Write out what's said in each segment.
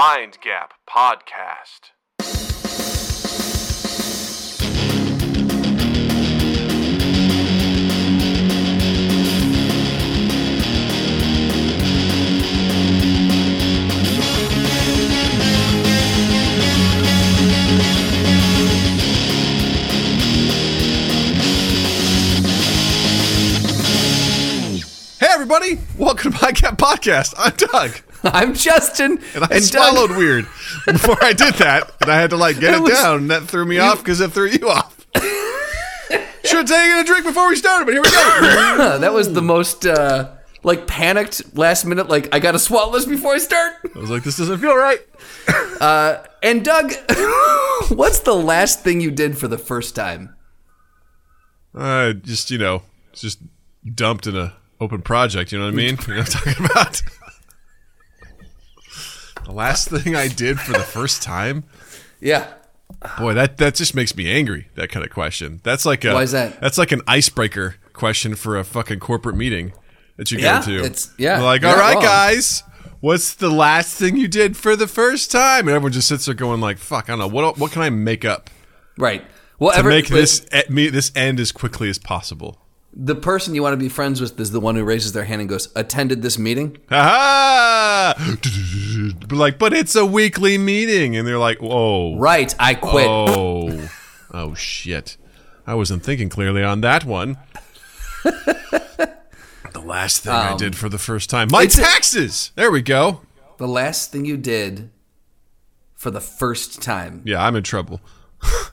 Mind Gap Podcast. Hey everybody, welcome to Mind Gap podcast. I'm Doug, I'm Justin. and I Doug- swallowed weird before I did that, and I had to like get It it, was- down, and that threw me off because it threw you off. Should have taken a drink before we started, but here we go. that was the most uh, like panicked last minute. Like I got to swallow this before I start. I was like, this doesn't feel right. And Doug, what's the last thing you did for the first time? Uh, just you know, just dumped in a open project. You know what I mean? You know what I'm talking about? The last thing I did for the first time. Yeah. Boy, that that just makes me angry. That kind of question. That's like a Why is that? That's like an icebreaker question for a fucking corporate meeting that you Yeah, go to. it's- yeah, They're like, you're all wrong." guys, what's the last thing you did for the first time? And everyone just sits there going like, fuck, I don't know what what can I make up Right. Well, to ever, make but this e- me this end as quickly as possible. The person you want to be friends with is the one who raises their hand and goes, "Attended this meeting." Ha like, but it's a weekly meeting, and they're like, whoa, Right. I quit. Oh, oh shit! I wasn't thinking clearly on that one. the last thing I did for the first time, my Um, it's a- taxes. there we go. The last thing you did for the first time. Yeah, I'm in trouble.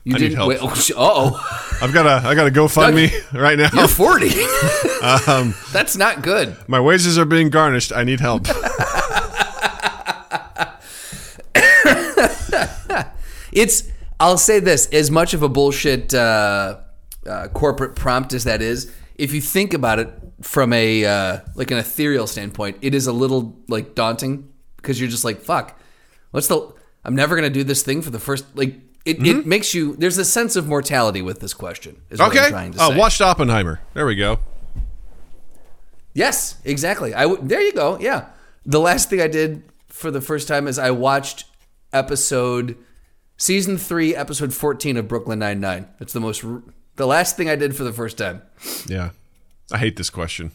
You I need didn't. help. Wait, oh, uh-oh. I've got a, I got a GoFundMe right now. You're 40. Um, That's not good. My wages are being garnished. I need help. It's. I'll say this: as much of a bullshit uh, uh, corporate prompt as that is, if you think about it from a uh, like an ethereal standpoint, it is a little like daunting because you're just like, "Fuck, what's the? I'm never gonna do this thing for the first like." It, it mm-hmm. makes you. There's a sense of mortality with this question. Is what I'm okay. trying to Oh, say. watched Oppenheimer. There we go. Yes, exactly. I w- there you go. Yeah. The last thing I did for the first time is I watched episode season 3 episode 14 of Brooklyn Nine-Nine. It's the most r- the last thing I did for the first time Yeah, I hate this question.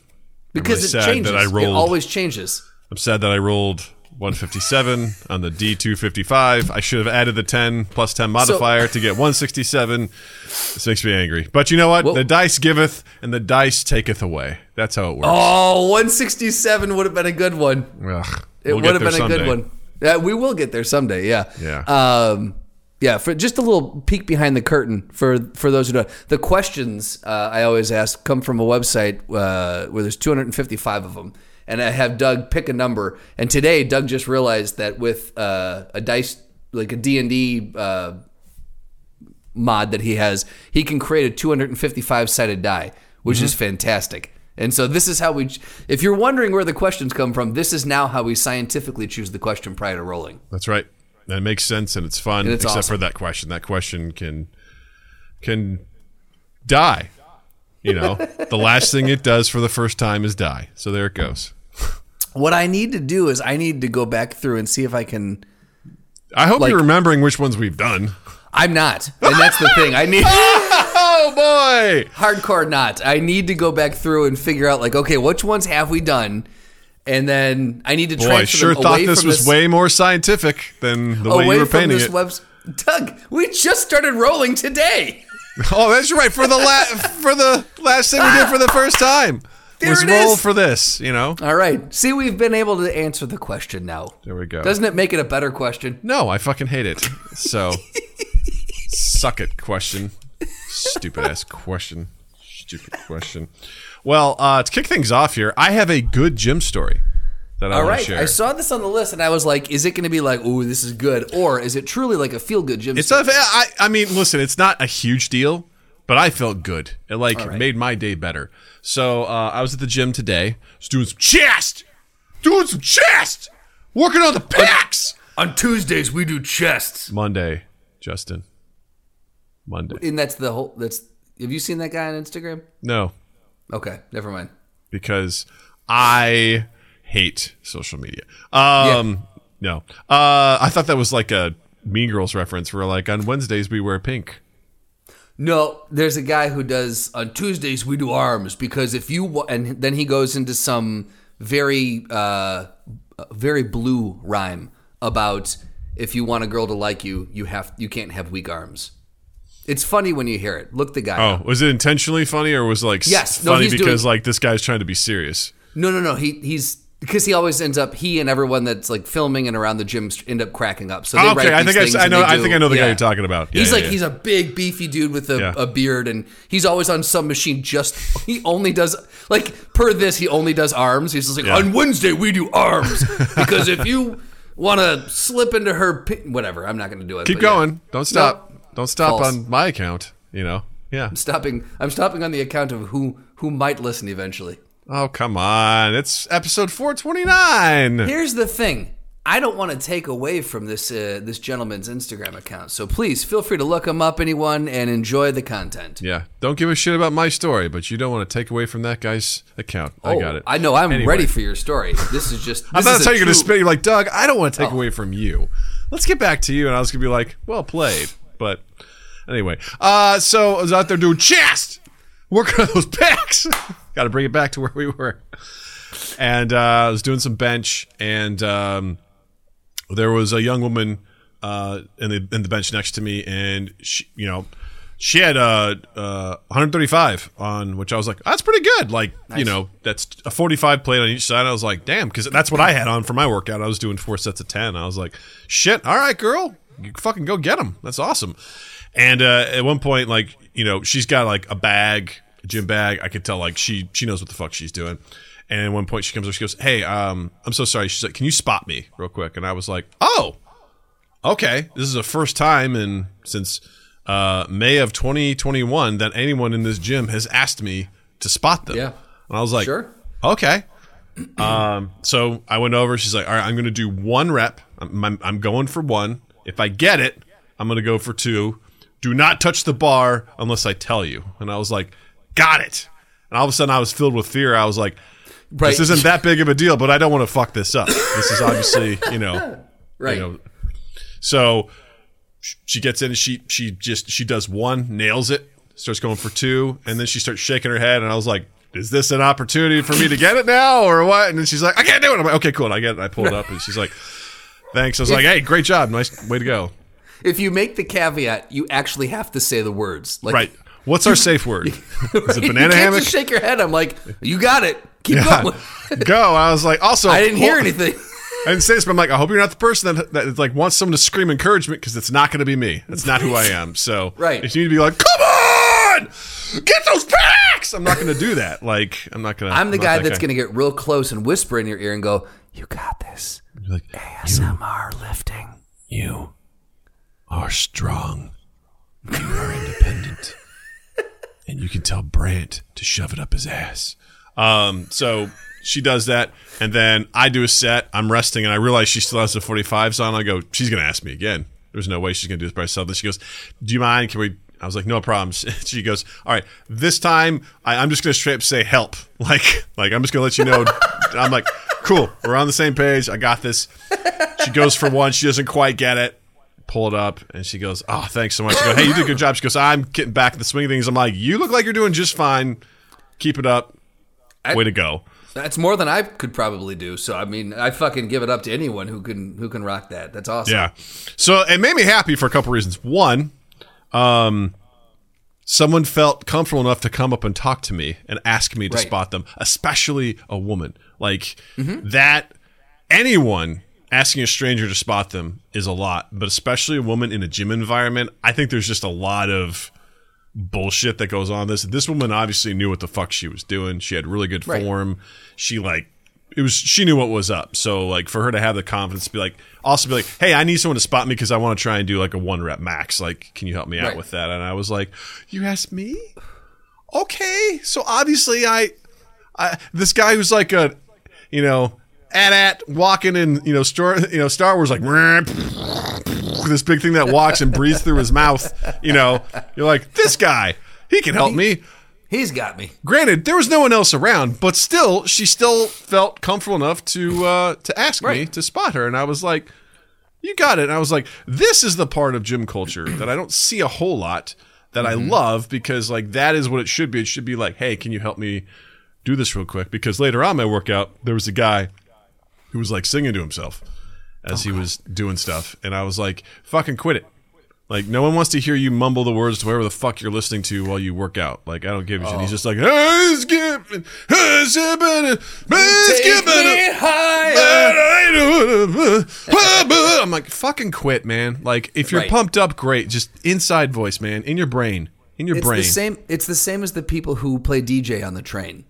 because really it sad changes. that I It always changes. I'm sad that I rolled 157 on the D255. I should have added the 10 plus 10 modifier to get 167. This makes me angry. But you know what? Well- the dice giveth and the dice taketh away. That's how it works. Oh, 167 would have been a good one. Ugh. It We'll would have been a good one. Yeah, we will get there someday. Yeah. Yeah. Um, yeah. For just a little peek behind the curtain for for those who don't. The questions uh, I always ask come from a website uh, where there's 255 of them, and I have Doug pick a number. And today, Doug just realized that with uh, a dice like a D and D uh, mod that he has, he can create a 255 sided die, which Mm-hmm. is fantastic. And so this is how we. If you're wondering where the questions come from, this is now how we scientifically choose the question prior to rolling. That's right. And it makes sense and it's fun, And it's except awesome. for that question. That question can can die. You know, the last thing it does for the first time is die. So there it goes. What I need to do is I need to go back through and see if I can. I hope Like- you're remembering which ones we've done. I'm not, and that's the thing. I need Oh boy! hardcore not. I need to go back through and figure out like, okay, which ones have we done, and then I need to Boy, I sure thought away this was this, way more scientific than the way you were painting this it. webs. Doug, we just started rolling today. oh, that's right. For the la- for the last thing we did for the first time There was roll for this. You know. All right. See, we've been able to answer the question now. There we go. Doesn't it make it a better question? No, I fucking hate it. So, suck it, question. Stupid ass question. Stupid question. Well, uh, to kick things off here, I have a good gym story that I All want right. to share. I saw this on the list and I was like, is it going to be like, ooh, this is good? Or is it truly like a feel good gym? It's a, I, I mean, listen, it's not a huge deal, but I felt good. It like right. made my day better. So uh, I was at the gym today, was doing some chest, doing some chest, working on the packs. on Tuesdays we do chests. Monday, Justin. Monday. And that's the whole. That's. Have you seen that guy on Instagram? No, Okay, never mind. because I hate social media. Um, No. Uh, I thought that was like a Mean Girls reference where like on Wednesdays we wear pink. No, there's a guy who does on Tuesdays we do arms because if you and then he goes into some very uh very blue rhyme about if you want a girl to like you, you have you can't have weak arms. It's funny when you hear it. Look the guy. Oh, up. was it intentionally funny or was it like Yes. Funny he's because doing- like this guy's trying to be serious? No, no, no. He he's because he always ends up he and everyone that's like filming and around the gym end up cracking up. So they okay, write I these think I- I know- I think I know the guy you're talking about. Yeah, he's yeah, like yeah. he's a big beefy dude with a, Yeah. a beard and he's always on some machine. Just he only does like per this he only does arms. He's just like Yeah. on Wednesday we do arms because if you want to slip into her whatever I'm not going to do it. Keep yeah. going. Don't stop. Don't stop False. on my account. You know. Yeah. I'm stopping. I'm stopping on the account of who who might listen eventually. Oh come on! It's episode four twenty nine. Here's the thing. I don't want to take away from this uh, this gentleman's Instagram account. So please feel free to look him up, anyone, and enjoy the content. Yeah. Don't give a shit about my story, but you don't want to take away from that guy's account. I Oh, got it. I know. I'm Anyway. ready for your story. This is just. I this thought is that's how you're to spit. You're like, Doug, I don't want to take Oh. away from you. Let's get back to you. And I was going to be like, well played. But anyway, uh, so I was out there doing chest, working on those pecs. Got to bring it back to where we were. And uh, I was doing some bench, and um, there was a young woman uh, in the in the bench next to me, and she, you know, she had uh, uh, 135 on, which I was like, that's pretty good. Like, you know, that's a 45 plate on each side. I was like, damn, because that's what I had on for my workout. I was doing four sets of 10. I was like, shit, all right, girl, you fucking go get them. That's awesome. And uh, at one point, like, you know, she's got like a bag, gym bag. I could tell like she she knows what the fuck she's doing. And at one point, she comes over, she goes, "Hey, um, I'm so sorry." She's like, "Can you spot me real quick?" And I was like, "Oh, okay. This is the first time in since uh, May of 2021 that anyone in this gym has asked me to spot them." Yeah. and I was like, Sure. okay." Um, so I went over. She's like, "All right, I'm going to do one rep. I'm, I'm, I'm going for one. If I get it, I'm going to go for two. Do not touch the bar unless I tell you." And I was like, "Got it." And all of a sudden, I was filled with fear. I was like, Right. "This isn't that big of a deal, but I don't want to fuck this up. This is obviously, you know, Right. you know." So she gets in and she she just she does one, nails it, starts going for two, and then she starts shaking her head, and I was like. Is this an opportunity for me to get it now, or what? And then she's like, "I can't do it." I'm like, "Okay, cool." And I get it. I pull it up, and she's like, "Thanks." I was like, "Hey, great job, nice way to go." If you make the caveat, you actually have to say the words. Like, Right. What's our safe word? Is it You banana can't hammock? just shake your head. I'm like, you got it. Keep Yeah. going. Go. I was like, also, I didn't hear well, anything. I didn't say this, but I'm like, I hope you're not the person that, that like wants someone to scream encouragement because it's not going to be me. That's not who I am. So, Right. if you need to be like, come on, get those packs, I'm not going to do that. Like, I'm not going to. I'm the guy that's going to get real close and whisper in your ear and go, "You got this." like, ASMR lifting. you are strong. You are independent, and you can tell Brant to shove it up his ass. Um, so she does that, and then I do a set. I'm resting, and I realize she still has the 45s on. I go, she's gonna ask me again. There's no way she's gonna do this by herself. Then she goes, "Do you mind? Can we?" I was like, "No problems." She goes, "All right, this time I, I'm just gonna straight up say help. Like, like I'm just gonna let you know." I'm like, "Cool, we're on the same page. I got this." She goes for one. She doesn't quite get it. Pull it up, and she goes, "Oh, thanks so much." I go, "Hey, you did a good job." She goes, "I'm getting back in the swing of things." I'm like, "You look like you're doing just fine. Keep it up. I- Way to go." That's more than I could probably do. So I mean, I fucking give it up to anyone who can who can rock that. That's awesome. Yeah. So it made me happy for a couple reasons. One, um, someone felt comfortable enough to come up and talk to me and ask me to Right. spot them, especially a woman. Like Mm-hmm. that, anyone asking a stranger to spot them is a lot, but especially a woman in a gym environment. I think there's just a lot of bullshit that goes on. This this woman obviously knew what the fuck she was doing. She had really good Right. form. She like it was she knew what was up. So like for her to have the confidence to be like also be like, "Hey, I need someone to spot me because I want to try and do like a one rep max. Like, can you help me out Right. with that?" And I was like, "You asked me? Okay. So obviously I I this guy who's like a you know, at at walking in, you know, Star you know, Star Wars like this big thing that walks and breathes through his mouth, you know. You're like, "This guy, he can help me." He's got me. Granted, there was no one else around, but still, she still felt comfortable enough to uh, to ask me to spot her, and I was like, "You got it." And I was like, "This is the part of gym culture that I don't see a whole lot that I love because like that is what it should be. It should be like, hey, can you help me do this real quick? Because later on my workout, there was a guy who was like singing to himself as he was doing stuff, and I was like, "Fucking quit it." Like no one wants to hear you mumble the words to whatever the fuck you're listening to while you work out. Like I don't give a shit. He's just like, "Hey, skip, hey, skip hey, skip it." I'm like, fucking quit, man. Like, if you're Right. pumped up, great. Just inside voice, man, in your brain, in your It's brain. the same. It's the same as the people who play DJ on the train.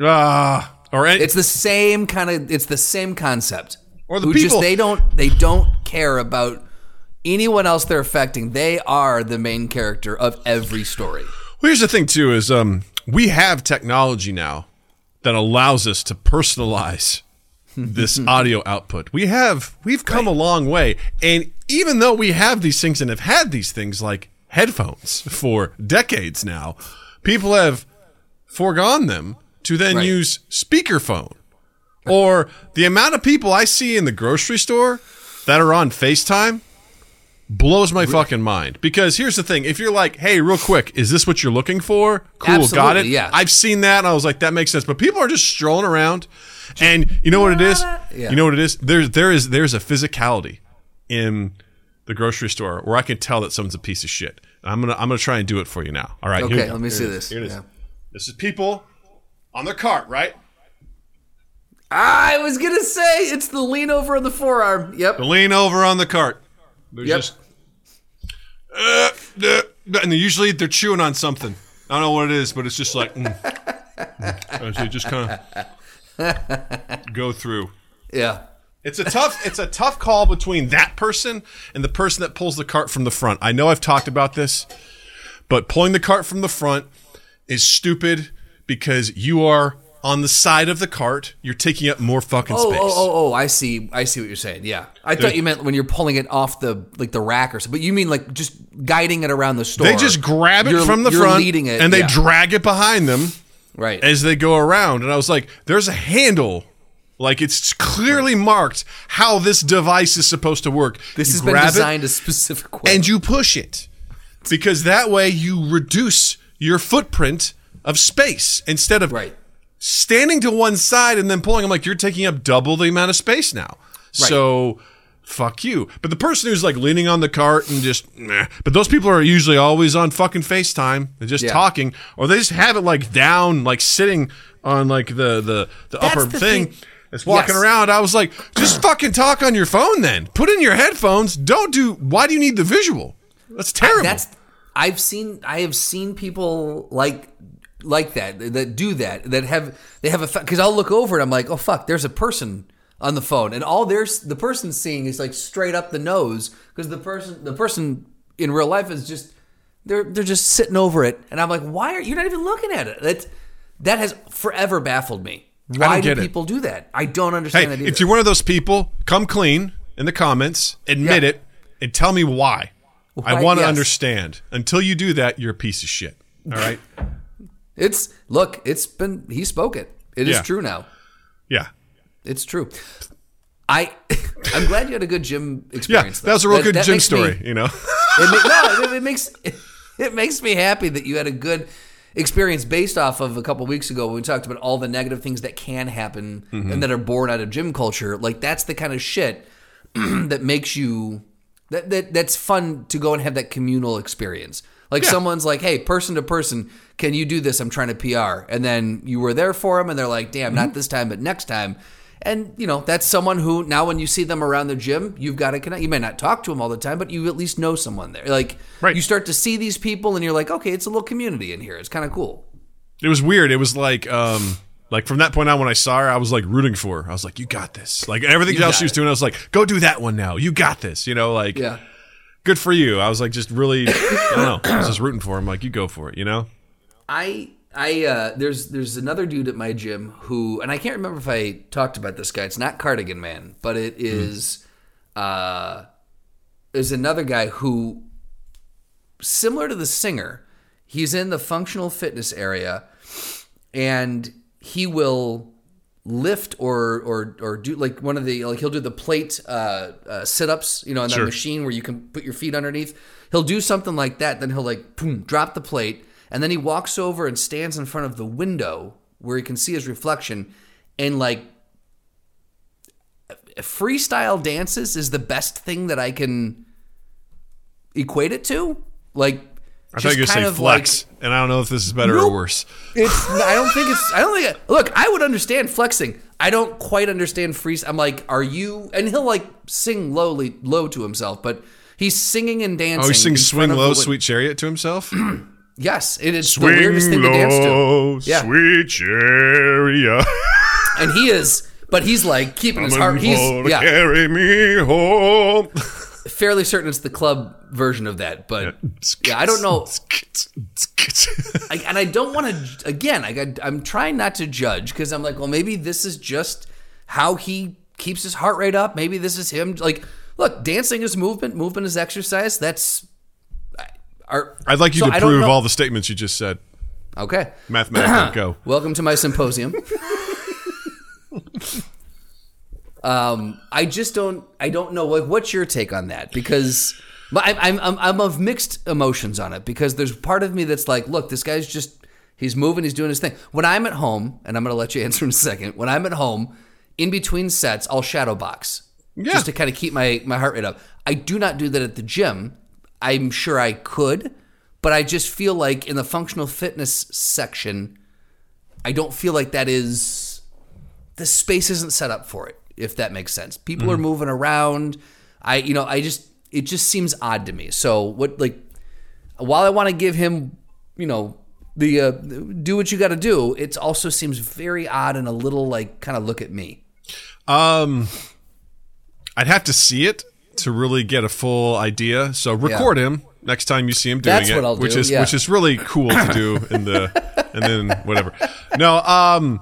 Ah, or any, It's the same kind of. It's the same concept. Or the who people- just they don't they don't care about anyone else they're affecting. They are the main character of every story. Well, here's the thing too: is um, we have technology now that allows us to personalize this audio output. We have we've come a long way, and even though we have these things and have had these things like headphones for decades now, people have foregone them to then Right. use speakerphone. Or the amount of people I see in the grocery store that are on FaceTime blows my fucking mind. Because here's the thing: if you're like, "Hey, real quick, is this what you're looking for?" Cool, got it. Yeah. I've seen that, and I was like, "That makes sense." But people are just strolling around, and you know what it is? Yeah. You know what it is? There's there is there's a physicality in the grocery store where I can tell that someone's a piece of shit. I'm gonna I'm gonna try and do it for you now. All right, Okay, we let me see this. Here it is. Yeah. This is people on their cart, right? I was gonna say it's the lean over on the forearm. Yep. The lean over on the cart. They're Yep. just, uh, uh, and they usually they're chewing on something. I don't know what it is, but it's just like, mm. Mm. So you just kind of go through. Yeah. It's a tough it's a tough call between that person and the person that pulls the cart from the front. I know I've talked about this, but pulling the cart from the front is stupid because you are on the side of the cart. You're taking up more fucking Oh, oh space. oh, oh, oh! I see. I see what you're saying. Yeah, I thought you meant when you're pulling it off the like the rack or something. But you mean like just guiding it around the store? They just grab it You're- from the front leading it, and they yeah. drag it behind them right. as they go around. And I was like, there's a handle. Like it's clearly marked how this device is supposed to work. this You has been it, designed a specific way. and you push it because that way you reduce your footprint of space instead of right. standing to one side and then pulling. I'm like, you're taking up double the amount of space now. So fuck you. But the person who's like leaning on the cart and just, meh. but those people are usually always on fucking FaceTime and just Yeah. talking, or they just have it like down, like sitting on like the the the That's upper the thing. thing. It's walking Yes. around. I was like, just fucking talk on your phone then. Put in your headphones. Don't do. Why do you need the visual? That's terrible. That's I've seen I have seen people like like that that do that that have they have a because I'll look over and I'm like oh fuck there's a person on the phone and all there's the person's seeing is like straight up the nose because the person the person in real life is just they're they're just sitting over it and I'm like why are you not even looking at it that that has forever baffled me why do get it. people do that I don't understand that Hey, either. if you're one of those people, come clean in the comments, admit Yeah. it, and tell me why. I want to yes. understand. Until you do that, you're a piece of shit. All right? It's look it's been he spoke it it is Yeah. true now yeah. It's true. I I'm glad you had a good gym experience. Yeah. That was a real That- good that gym makes me- story, you know? it no, it, it makes it makes me happy that you had a good experience based off of a couple weeks ago when we talked about all the negative things that can happen Mm-hmm. and that are born out of gym culture. Like that's the kind of shit that makes you that, that that's fun to go and have that communal experience. Like Yeah. someone's like, "Hey, person to person, can you do this? I'm trying to PR." And then you were there for them and they're like, "Damn, Mm-hmm. not this time, but next time." And you know, that's someone who now when you see them around the gym, you've got to connect. You may not talk to them all the time, but you at least know someone there. Like Right. you start to see these people and you're like, "Okay, it's a little community in here. It's kind of cool." It was weird. It was like, um, like from that point on, when I saw her, I was like rooting for her. I was like, "You got this!" Like everything else she was it. doing, I was like, "Go do that one now. You got this." You know, like, Yeah. Good for you. I was like, just really, I don't know. I was just rooting for him. Like, you go for it. You know? I I uh, there's there's another dude at my gym who and I can't remember if I talked about this guy. It's not Cardigan Man, but it is uh is another guy who similar to the singer. he's in the functional fitness area, and he will lift or or or do like one of the like he'll do the plate uh, uh, sit ups, you know, on that Sure. machine where you can put your feet underneath. He'll do something like that. Then he'll like boom, drop the plate, and then he walks over and stands in front of the window where he can see his reflection, and like freestyle dances is the best thing that I can equate it to. Like, I thought you were saying flex, and I don't know if this is better Nope. or worse. it's. I don't think it's. I don't think. It, look, I would understand flexing. I don't quite understand freeze. I'm like, are you? And he'll like sing lowly, low to himself, but he's singing and dancing. Oh, he sings in "Swing Low, the Sweet Chariot" to himself. Yes, it is the weirdest thing to dance to. Yeah. sweet chariot. And he is, but he's like keeping his heart. He's yeah, carry me home. Fairly certain it's the club version of that. But yeah, I don't know. I, and I don't want to. Again, I got, I'm trying not to judge because I'm like, well, maybe this is just how he keeps his heart rate up. Maybe this is him. Like, look, dancing is movement. Movement is exercise. That's. Our, I'd like you so to prove all the statements you just said. Okay. Mathematically, go. Welcome to my symposium. um, I just don't. I don't know. Like, what's your take on that? Because I, I'm, I'm I'm of mixed emotions on it. Because there's part of me that's like, look, this guy's just he's moving, he's doing his thing. When I'm at home, and I'm going to let you answer in a second. When I'm at home, in between sets, I'll shadow box Yeah. just to kind of keep my my heart rate up. I do not do that at the gym. I'm sure I could, but I just feel like in the functional fitness section. I don't feel like that is the space isn't set up for it. If that makes sense, people are moving around. I, you know, I just it just seems odd to me. So what, like, while I want to give him, you know, the uh, do what you got to do, it also seems very odd and a little like kind of look at me. Um, I'd have to see it to really get a full idea. So record him next time you see him doing That's it, what I'll which is yeah. which is really cool to do in the and then whatever. No, um,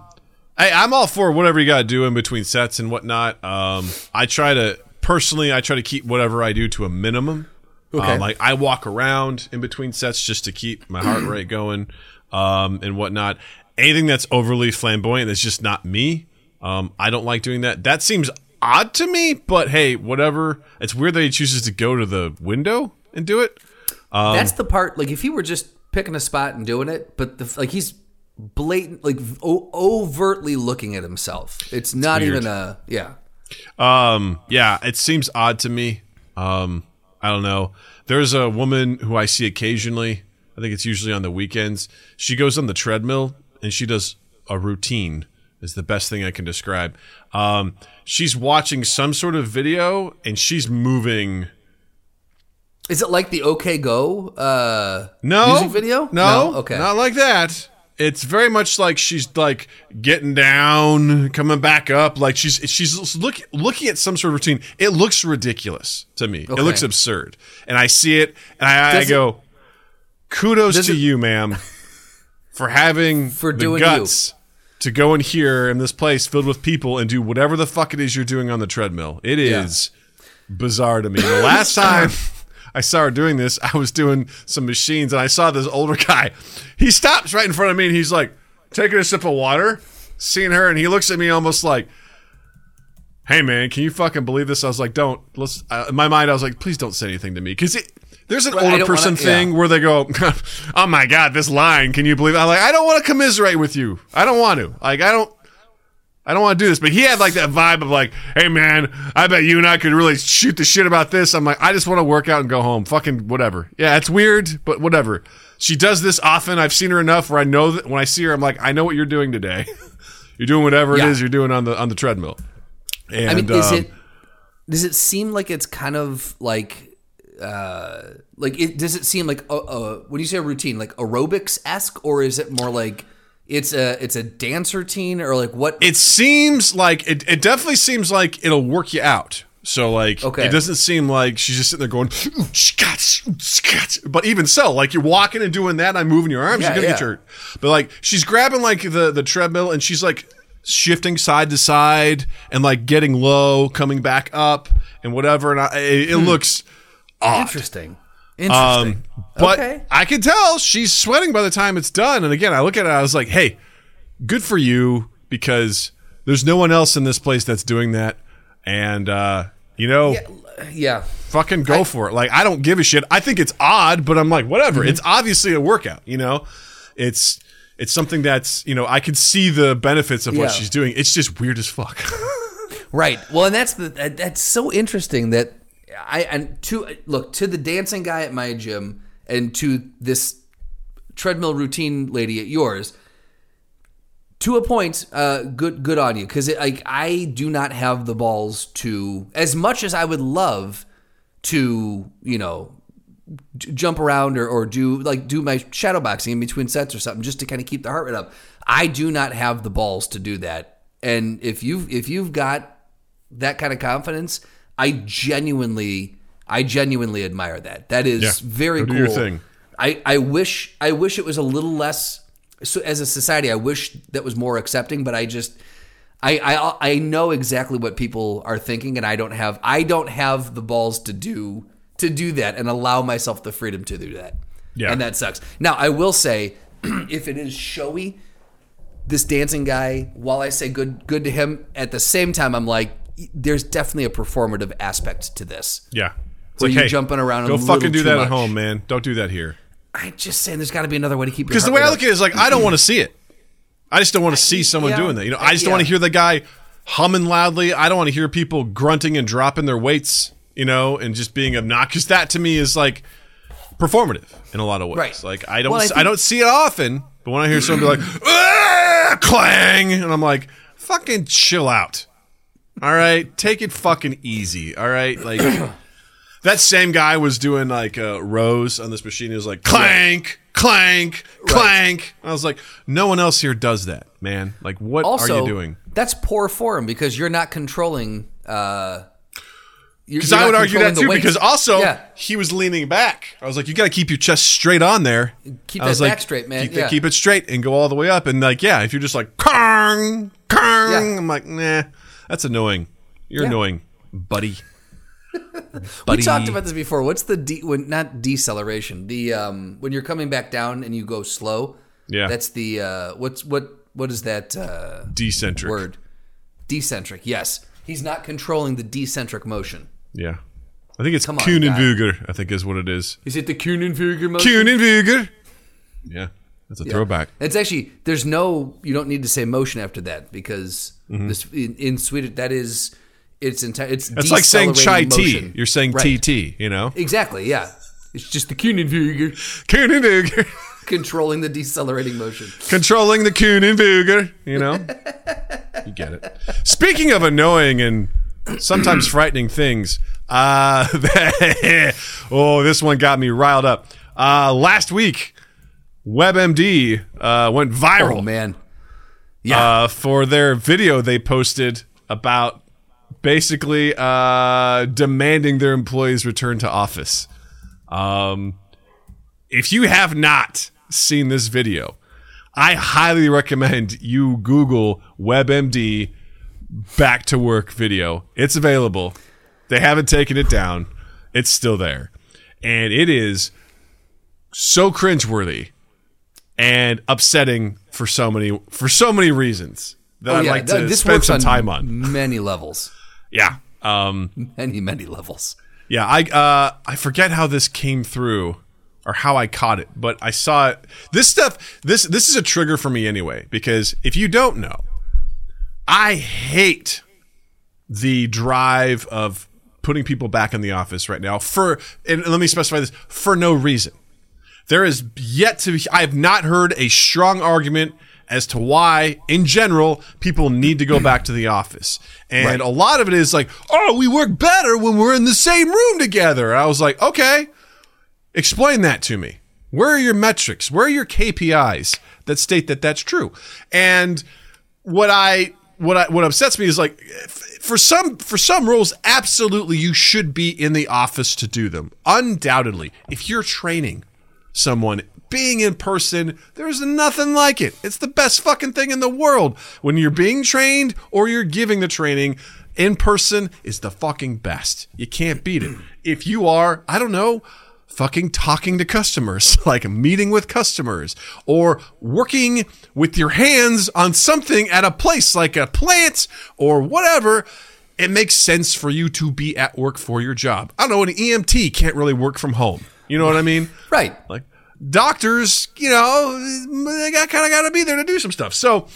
I, I'm all for whatever you got to do in between sets and whatnot. Um, I try to personally, I try to keep whatever I do to a minimum. Okay. Um, like I walk around in between sets just to keep my heart rate going, um, and whatnot. Anything that's overly flamboyant that's just not me. Um, I don't like doing that. That seems odd to me, but hey, whatever. It's weird that he chooses to go to the window and do it. Um, That's the part. Like if he were just picking a spot and doing it, but the like he's blatant, like o- overtly looking at himself. It's not weird. even a yeah. Um, yeah, it seems odd to me. Um, I don't know. There's a woman who I see occasionally. I think it's usually on the weekends. She goes on the treadmill and she does a routine. Is the best thing I can describe. Um, she's watching some sort of video and she's moving. Is it like the OK Go uh, No music video? No, okay. not like that. It's very much like she's like getting down, coming back up. Like she's she's look, looking at some sort of routine. It looks ridiculous to me. It looks absurd, and I see it, and I, I it- go, "Kudos to it- you, ma'am, for having For the doing guts to go in here in this place filled with people and do whatever the fuck it is you're doing on the treadmill. It is bizarre to me. The last time I saw her doing this, I was doing some machines and I saw this older guy. He stops right in front of me and he's like taking a sip of water, seeing her, and he looks at me almost like, "Hey man, can you fucking believe this?" I was like, "Don't." Let's. Uh, in my mind, I was like, "Please don't say anything to me," because it. There's an older person wanna- thing yeah. where they go, "Oh my god, this line! Can you believe?" It? I'm like, I don't want to commiserate with you. I don't want to. Like, I don't. I don't want to do this, but he had like that vibe of like, "Hey man, I bet you and I could really shoot the shit about this." I'm like, I just want to work out and go home. Fucking whatever. Yeah, it's weird, but whatever. She does this often. I've seen her enough where I know that when I see her, I'm like, I know what you're doing today. you're doing whatever Yeah. it is you're doing on the on the treadmill. And I mean, is um, it? Does it seem like it's kind of like, uh, like it? Does it seem like uh, uh, when you say a routine, like aerobics esque, or is it more like it's a it's a dance routine, or like what? it seems like it, it definitely seems like it'll work you out. So like Okay. it doesn't seem like she's just sitting there going "Ooh, scotch, ooh, scotch." but even so like you're walking and doing that and I'm moving your arms Yeah, you're gonna get yeah. hurt but like she's grabbing like the the treadmill and she's like shifting side to side and like getting low coming back up and whatever and I, it, it Hmm. looks odd Interesting. Interesting. Um, but Okay. I can tell she's sweating by the time it's done. And again, I look at it, I was like, hey, good for you because there's no one else in this place that's doing that. And, uh, you know, yeah. fucking go for it. Like, I don't give a shit. I think it's odd, but I'm like, whatever. It's obviously a workout, you know? It's. It's something that's, you know, I could see the benefits of Yeah. what she's doing. It's just weird as fuck. Right. Well, and that's the that- that's so interesting that I and to look to the dancing guy at my gym and to this treadmill routine lady at yours. To a point, uh, good good on you because like I do not have the balls to as much as I would love to you know jump around or, or do like do my shadow boxing in between sets or something just to kind of keep the heart rate up. I do not have the balls to do that. And if you've if you've got that kind of confidence, I genuinely I genuinely admire that. That is Yeah. very Go do cool. your thing. I, I wish I wish it was a little less so as a society I wish that was more accepting but I just I, I I know exactly what people are thinking and I don't have I don't have the balls to do to do that and allow myself the freedom to do that. Yeah. And that sucks. Now I will say if it is showy this dancing guy while I say good good to him at the same time I'm like there's definitely a performative aspect to this. yeah. It's Where you're jumping around Go fucking do that much. at home, man. Don't do that here. I'm just saying there's got to be another way to keep Because the way I look up. at it is like, I don't want to see it. I just don't want to see someone yeah. doing that. You know, I just don't want to hear the guy humming loudly. I don't want to hear people grunting and dropping their weights, you know, and just being obnoxious. That to me is like performative in a lot of ways. Right. Like I don't, Well, I I, don't see it often, but when I hear someone be like, "Ah, clang, and I'm like, fucking chill out. All right, take it fucking easy. All right, like. That same guy was doing like uh, rows on this machine. He was like clank, clank, clank. I was like, no one else here does that, man. Like, what also, are you doing? That's poor form because you're not controlling. Uh, Because I would argue that too. Because also Yeah. he was leaning back. I was like, you got to keep your chest straight on there. Keep that back straight, man. Keep, Yeah. keep it straight and go all the way up. And like, yeah, if you're just like Kong, Kong, Yeah. I'm like, nah, that's annoying. You're Yeah. annoying, buddy. we talked about this before. What's the de- when not deceleration? The um, when you're coming back down and you go slow. Yeah. that's the uh, what's what what is that uh, Decentric. word? Decentric. Yes, he's not controlling the decentric motion. Yeah. I think it's Come on, Kuhnenvuger, I think is what it is. Is it the Kuhnenfugger motion? Kuhnenvuger. Yeah, that's a Yeah. throwback. It's actually there's no you don't need to say motion after that because Mm-hmm. this in, in Swedish that is it's entire it's It's like saying chai tea. You're saying Right. TT, you know? Exactly, yeah. It's just the Kuhnenfugger Kuhnenvuger. controlling the decelerating motion. Controlling the Kuhnenvuger, you know? you get it. Speaking of annoying and sometimes frightening things, uh, oh, this one got me riled up. Uh, last week, WebMD uh, went viral. Oh man. Yeah. uh, for their video they posted about basically uh, demanding their employees return to office. Um, if you have not seen this video, I highly recommend you Google WebMD back to work video. It's available. They haven't taken it down. It's still there. And it is so cringeworthy and upsetting for so many for so many reasons that I'd like to Oh, th- this spend works some on time on. many levels. Yeah. Um Many, many levels. yeah, I uh I forget how this came through or how I caught it, but I saw it. This stuff this this is a trigger for me anyway because if you don't know, I hate the drive of putting people back in the office right now for and let me specify this for no reason. There is yet to be, I have not heard a strong argument as to why, in general, people need to go back to the office. And a lot of it is like, oh, we work better when we're in the same room together. And I was like, okay, explain that to me. Where are your metrics? Where are your KPIs that state that that's true? And what I what I what upsets me is like for some for some roles absolutely you should be in the office to do them. Undoubtedly. If you're training someone being in person, there's nothing like it. It's the best fucking thing in the world. When you're being trained or you're giving the training, in person is the fucking best. You can't beat it. If you are, I don't know, fucking talking to customers, like meeting with customers, or working with your hands on something at a place like a plant or whatever, it makes sense for you to be at work for your job. I don't know, an EMT can't really work from home. You know what I mean? Right. Like doctors, you know, they got kind of got to be there to do some stuff. So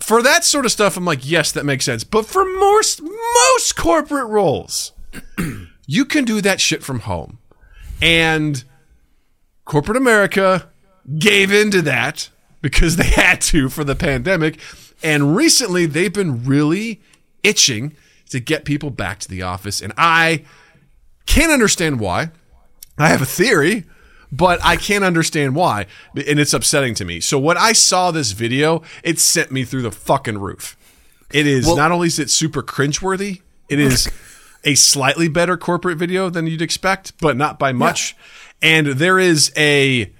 for that sort of stuff, I'm like, yes, that makes sense. But for most most corporate roles, you can do that shit from home. And corporate America gave into that because they had to for the pandemic. And recently, they've been really itching to get people back to the office. And I can't understand why. I have a theory, but I can't understand why. And it's upsetting to me. So when I saw this video, it sent me through the fucking roof. It is Well- not only is it super cringeworthy, it is a slightly better corporate video than you'd expect, but not by much. And there is a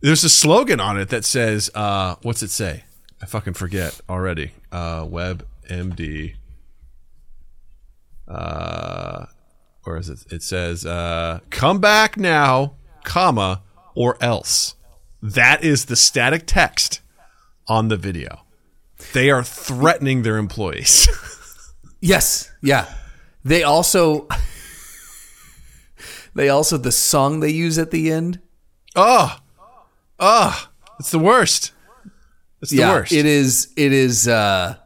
there's a slogan on it that says, uh, what's it say? I fucking forget already. Uh, WebMD. Uh, or is it? It says, uh, "Come back now, comma, or else." That is the static text on the video. They are threatening their employees. Yes. Yeah. They also they also the song they use at the end. oh, oh, it's the worst. It's the yeah, worst. it is. It is. uh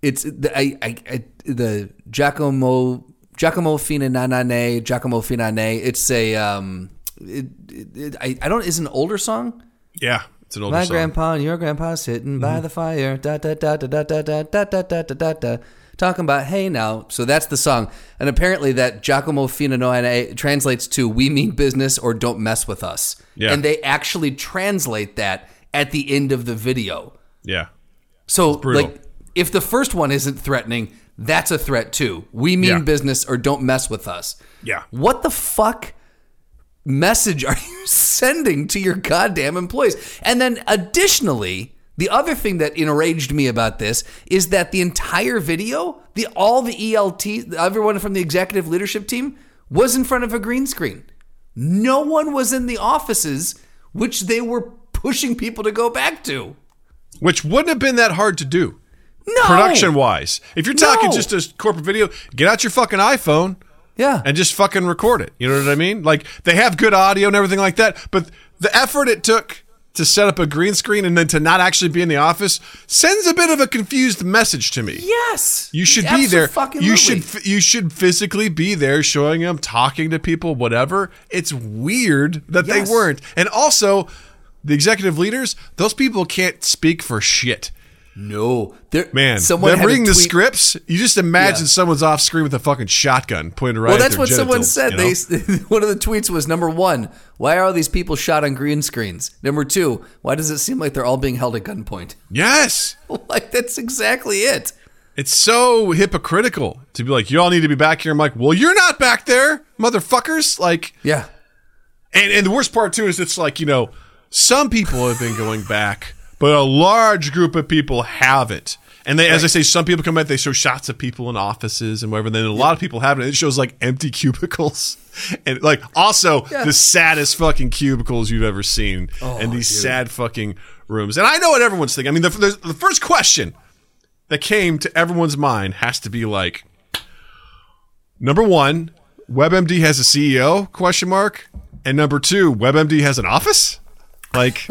It's the I, I, I the Giacomo Giacomo Finanane Giacomo Finane. It's a um. It, it, it, I I don't. Is an older song. yeah, it's an older song. My song. grandpa and your grandpa sitting by Mm-hmm. the fire. Da da da da da da da da da da da da da. Talking about hey now. So that's the song, and apparently that Giacomo Finanone translates to "We mean business" or "Don't mess with us." Yeah. And they actually translate that at the end of the video. Yeah, So like, if the first one isn't threatening, that's a threat too. We mean Yeah. business or don't mess with us. yeah. What the fuck message are you sending to your goddamn employees? And then additionally, the other thing that enraged me about this is that the entire video, the all the ELT, everyone from the executive leadership team was in front of a green screen. No one was in the offices which they were pushing people to go back to. Which wouldn't have been that hard to do. No. production wise. If you're talking No. just a corporate video, get out your fucking iPhone Yeah. and just fucking record it. You know what I mean? Like they have good audio and everything like that, but the effort it took to set up a green screen and then to not actually be in the office sends a bit of a confused message to me. yes. You should be there. You should you should physically be there, showing them, talking to people, whatever. It's weird that Yes. they weren't. And also, the executive leaders, those people can't speak for shit. No. There, Man, someone them reading the scripts, you just imagine Yeah. someone's off screen with a fucking shotgun pointed right Well, at that's what someone said. you know? They one of the tweets was number one: Why are all these people shot on green screens? Number two: Why does it seem like they're all being held at gunpoint? Yes. like that's exactly it. It's so hypocritical to be like, you all need to be back here. I'm like, well, you're not back there, motherfuckers. Like, Yeah. And and the worst part too is it's like you know some people have been going back, but a large group of people have it. And they, as I say, some people come back. They show shots of people in offices and whatever. And then a lot of people have it. It shows like empty cubicles, and like also Yeah. the saddest fucking cubicles you've ever seen, oh, and these sad fucking rooms. And I know what everyone's thinking. I mean, the, the, the first question that came to everyone's mind has to be like, number one, WebMD has a CEO? Question mark. And number two, WebMD has an office. Like,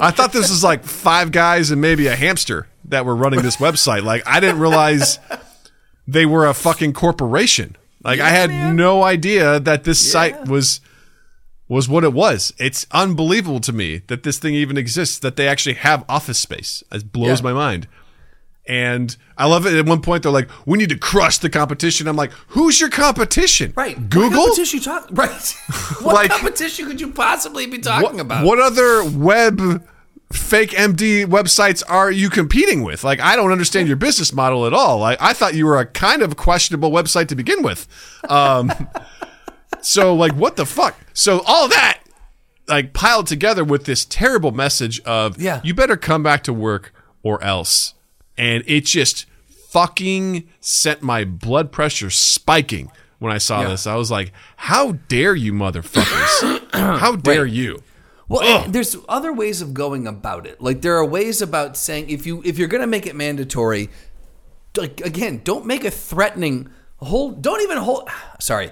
I thought this was like five guys and maybe a hamster that were running this website. Like, I didn't realize they were a fucking corporation. Like, I had no idea that this site was was what it was. It's unbelievable to me that this thing even exists. That they actually have office space. It blows Yeah. my mind. And I love it. At one point, they're like, "We need to crush the competition." I'm like, "Who's your competition? Right. What Google? competition you talk? Right. what Like- competition could you possibly be talking What, about? what other web fake MD websites are you competing with? Like, I don't understand your business model at all. Like, I thought you were a kind of questionable website to begin with. Um, so, like, what the fuck? So, all that like piled together with this terrible message of, Yeah. you better come back to work or else. And it just fucking sent my blood pressure spiking when I saw Yeah. this. I was like, "How dare you, motherfuckers! How dare Right. you?" Well, there's other ways of going about it. Like there are ways about saying if you if you're going to make it mandatory, like again, don't make a threatening hold. Don't even hold. Sorry,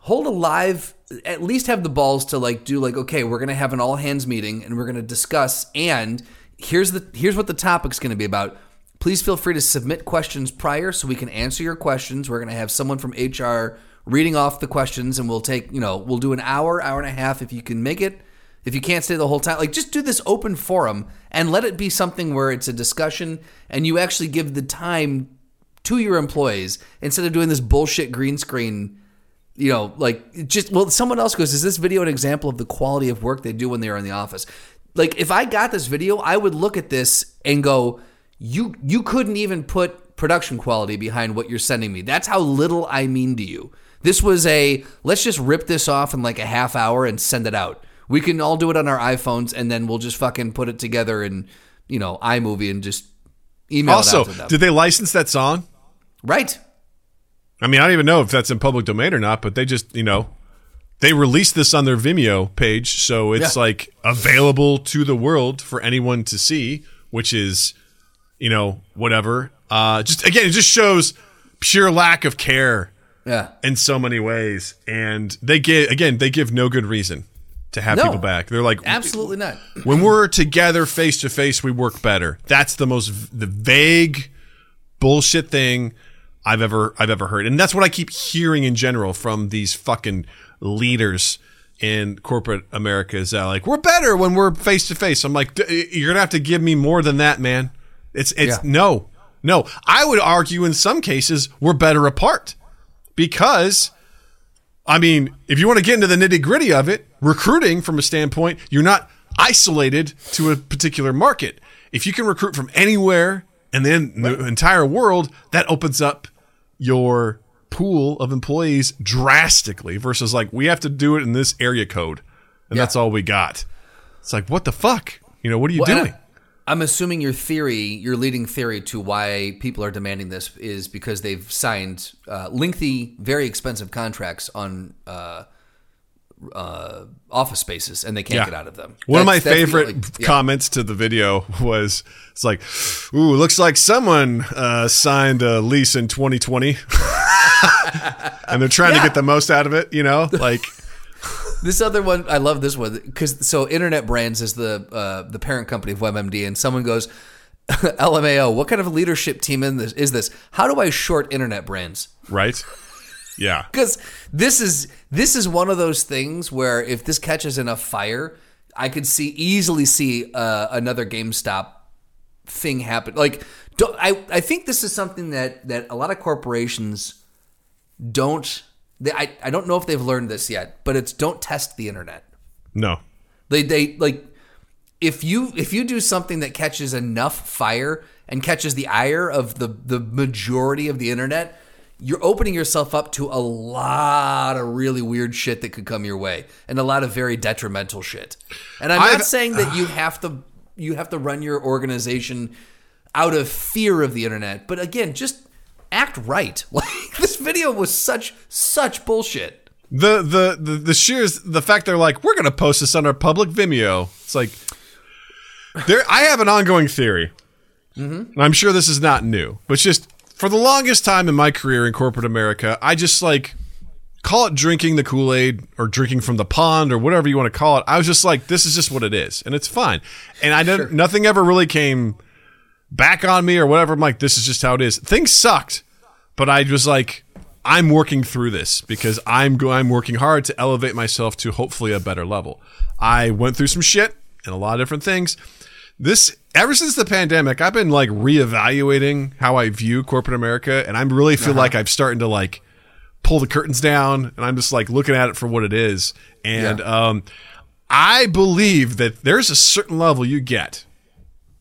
hold a live. At least have the balls to like do like okay, we're going to have an all hands meeting and we're going to discuss. And here's the here's what the topic's going to be about. Please feel free to submit questions prior so we can answer your questions. We're going to have someone from HR reading off the questions and we'll take, you know, we'll do an hour, hour and a half if you can make it. If you can't stay the whole time, like just do this open forum and let it be something where it's a discussion and you actually give the time to your employees instead of doing this bullshit green screen you know, like just well, someone else goes, "Is this video an example of the quality of work they do when they are in the office?" Like, if I got this video, I would look at this and go, "You you couldn't even put production quality behind what you're sending me. That's how little I mean to you." This was a let's just rip this off in like a half hour and send it out. We can all do it on our iPhones, and then we'll just fucking put it together in you know iMovie and just email Also, it out to them. did they license that song? right? I mean, I don't even know if that's in public domain or not, but they just, you know, they released this on their Vimeo page, so it's Yeah. like available to the world for anyone to see, which is, you know, whatever. Uh, just again, it just shows pure lack of care Yeah. in so many ways, and they give again, they give no good reason to have No. people back. They're like, Absolutely not. when we're together face to face, we work better. That's the most v- the vague bullshit thing I've ever I've ever heard, and that's what I keep hearing in general from these fucking leaders in corporate America. Is that like we're better when we're face to face? I'm like, "D- you're gonna have to give me more than that, man. It's it's Yeah. no, no. I would argue in some cases we're better apart because I mean, if you want to get into the nitty gritty of it, recruiting from a standpoint, you're not isolated to a particular market. If you can recruit from anywhere and then the entire world, that opens up your pool of employees drastically versus like we have to do it in this area code and that's all we got. It's like, what the fuck? You know, what are you Well, doing? I'm assuming your theory, your leading theory to why people are demanding this is because they've signed uh, lengthy, very expensive contracts on uh, uh, office spaces and they can't Yeah. get out of them. One of my That's- that's the favorite only- yeah. comments to the video was, "It's like, ooh, looks like someone uh, signed a lease in 2020, and they're trying to get the most out of it." You know, like, This other one, I love this one because so Internet Brands is the uh, the parent company of WebMD, and someone goes, "LMAO, what kind of leadership team in this is this? How do I short Internet Brands?" right? Yeah, because this is this is one of those things where if this catches enough fire, I could see easily see uh, another GameStop thing happen. Like, don't, I I think this is something that that a lot of corporations don't. They, I I don't know if they've learned this yet, but it's don't test the internet. no, They they like if you if you do something that catches enough fire and catches the ire of the the majority of the internet, you're opening yourself up to a lot of really weird shit that could come your way and a lot of very detrimental shit. And I'm I've- not saying that you have to you have to run your organization out of fear of the internet, but again, just act right. Like this video was such such bullshit. the the the the sheer the fact they're like, we're gonna post this on our public Vimeo. It's like, there. I have an ongoing theory, mm-hmm. and I'm sure this is not new, but just for the longest time in my career in corporate America, I just like call it drinking the Kool Aid or drinking from the pond or whatever you want to call it. I was just like, this is just what it is, and it's fine. And I didn't. Nothing ever really came back on me or whatever. I'm like, this is just how it is. Things sucked, but I was like, I'm working through this because I'm go- I'm working hard to elevate myself to hopefully a better level. I went through some shit and a lot of different things. This ever since the pandemic, I've been like reevaluating how I view corporate America, and I really feel like I'm starting to like pull the curtains down, and I'm just like looking at it for what it is. And um, I believe that there's a certain level you get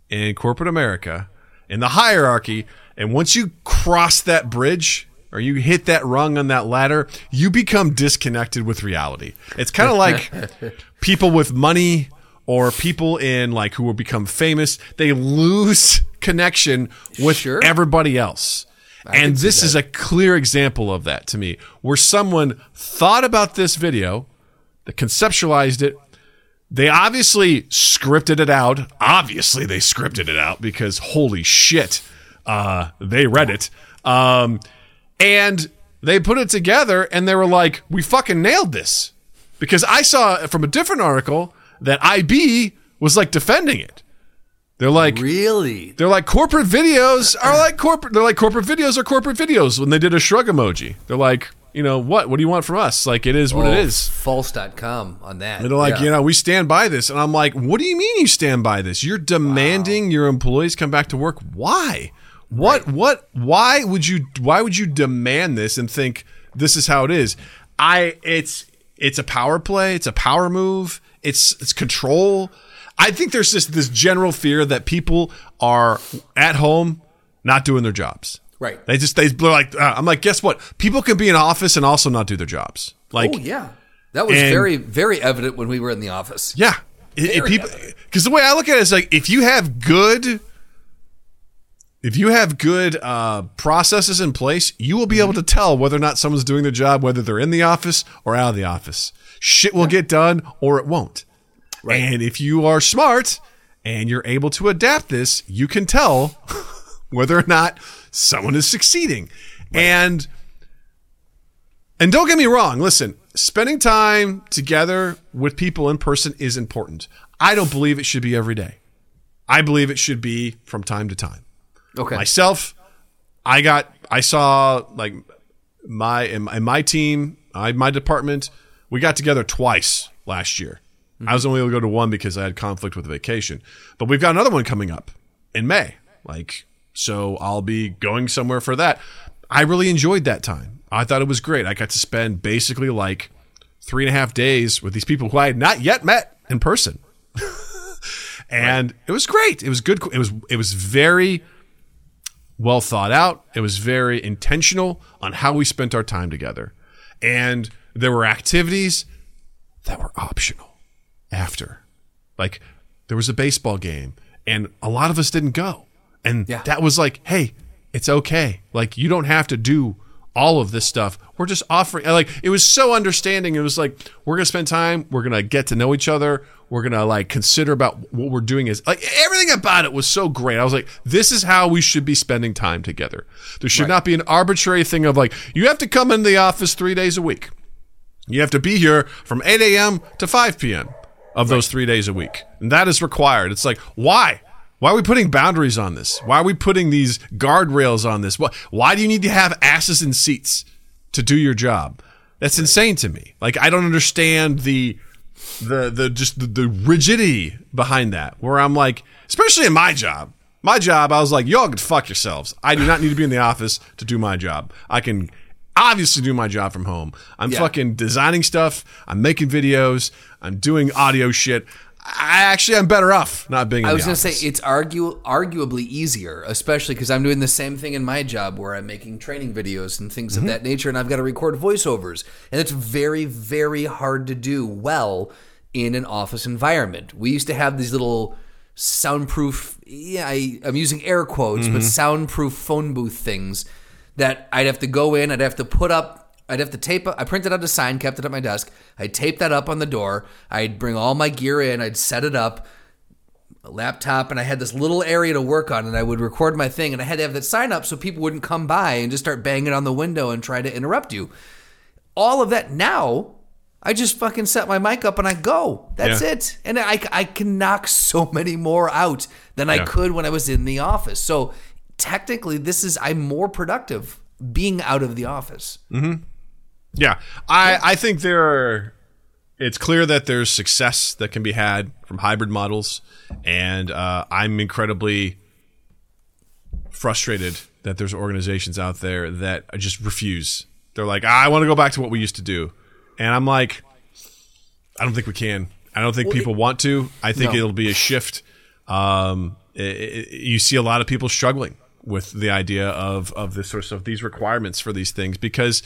in corporate America in the hierarchy, and once you cross that bridge or you hit that rung on that ladder, you become disconnected with reality. It's kind of like people with money or people in like who will become famous, they lose connection with Sure. everybody else. and this is a clear example of that to me, where someone thought about this video, they conceptualized it. They obviously scripted it out. Obviously, they scripted it out because holy shit, uh, they read it. Um, and they put it together and they were like, we fucking nailed this. Because I saw from a different article that IB was like defending it. They're like, Really? they're like corporate videos are like corporate. They're like corporate videos are corporate videos. When they did a shrug emoji, they're like, you know what? What do you want from us? Like it is what it Oh, is. False.com on that. And they're like, Yeah. you know, we stand by this. And I'm like, what do you mean you stand by this? You're demanding your employees come back to work. Why? What? What? Why would you? Why would you demand this and think this is how it is? I. It's. It's a power play. It's a power move. It's. It's control. I think there's just this general fear that people are at home not doing their jobs. Right. They just they, they're like uh, I'm like guess what? People can be in office and also not do their jobs. Like Oh yeah, that was And- very very evident when we were in the office. yeah. It- it- Very people, because the way I look at it is like if you have good, if you have good uh, processes in place, you will be able to tell whether or not someone's doing their job, whether they're in the office or out of the office. Shit will get done or it won't. And if you are smart and you're able to adapt this, you can tell whether or not someone is succeeding. And and don't get me wrong, listen, spending time together with people in person is important. I don't believe it should be every day. I believe it should be from time to time. Okay. Myself, I got I saw like my in my, my team, I my department, we got together twice last year. Mm-hmm. I was only able to go to one because I had conflict with vacation. But we've got another one coming up in May. Like so I'll be going somewhere for that. I really enjoyed that time. I thought it was great. I got to spend basically like three and a half days with these people who I had not yet met in person. and it was great. It was good. It was it was very well thought out. It was very intentional on how we spent our time together. And there were activities that were optional after. Like there was a baseball game and a lot of us didn't go. And Yeah. that was like, hey, it's okay. Like you don't have to do all of this stuff. We're just offering like it was so understanding. It was like we're gonna spend time, we're gonna get to know each other, we're gonna like consider about what we're doing is like everything about it was so great. I was like, this is how we should be spending time together. There should not be an arbitrary thing of like, you have to come in the office three days a week. You have to be here from 8 a.m. to 5 p.m. of those three days a week. And that is required. It's like, why? Why are we putting boundaries on this? Why are we putting these guardrails on this? Why, why do you need to have asses in seats to do your job? That's insane to me. Like, I don't understand the the the just the, the rigidity behind that. Where I'm like, especially in my job, my job, I was like, y'all can fuck yourselves. I do not need to be in the office to do my job. I can obviously do my job from home. I'm Yeah. fucking designing stuff. I'm making videos. I'm doing audio shit. I actually I'm better off not being. In I was going to say it's argu- arguably easier, especially because I'm doing the same thing in my job where I'm making training videos and things Mm-hmm. of that nature, and I've got to record voiceovers, and it's very, very hard to do well in an office environment. We used to have these little soundproof, yeah, I, I'm using air quotes, Mm-hmm. but soundproof phone booth things that I'd have to go in, I'd have to put up. I'd have to tape. I printed out a sign, kept it at my desk. I'd tape that up on the door. I'd bring all my gear in. I'd set it up a laptop and I had this little area to work on and I would record my thing and I had to have that sign up so people wouldn't come by and just start banging on the window and try to interrupt you. All of that now, I just fucking set my mic up and I go. That's Yeah. it. And I, I can knock so many more out than I could when I was in the office. So technically, this is, I'm more productive being out of the office. Mm-hmm. Yeah, I I think there are. It's clear that there's success that can be had from hybrid models, and uh, I'm incredibly frustrated that there's organizations out there that just refuse. They're like, I want to go back to what we used to do, and I'm like, I don't think we can. I don't think people want to. I think No. it'll be a shift. Um, i i you see a lot of people struggling with the idea of of this sort of these requirements for these things because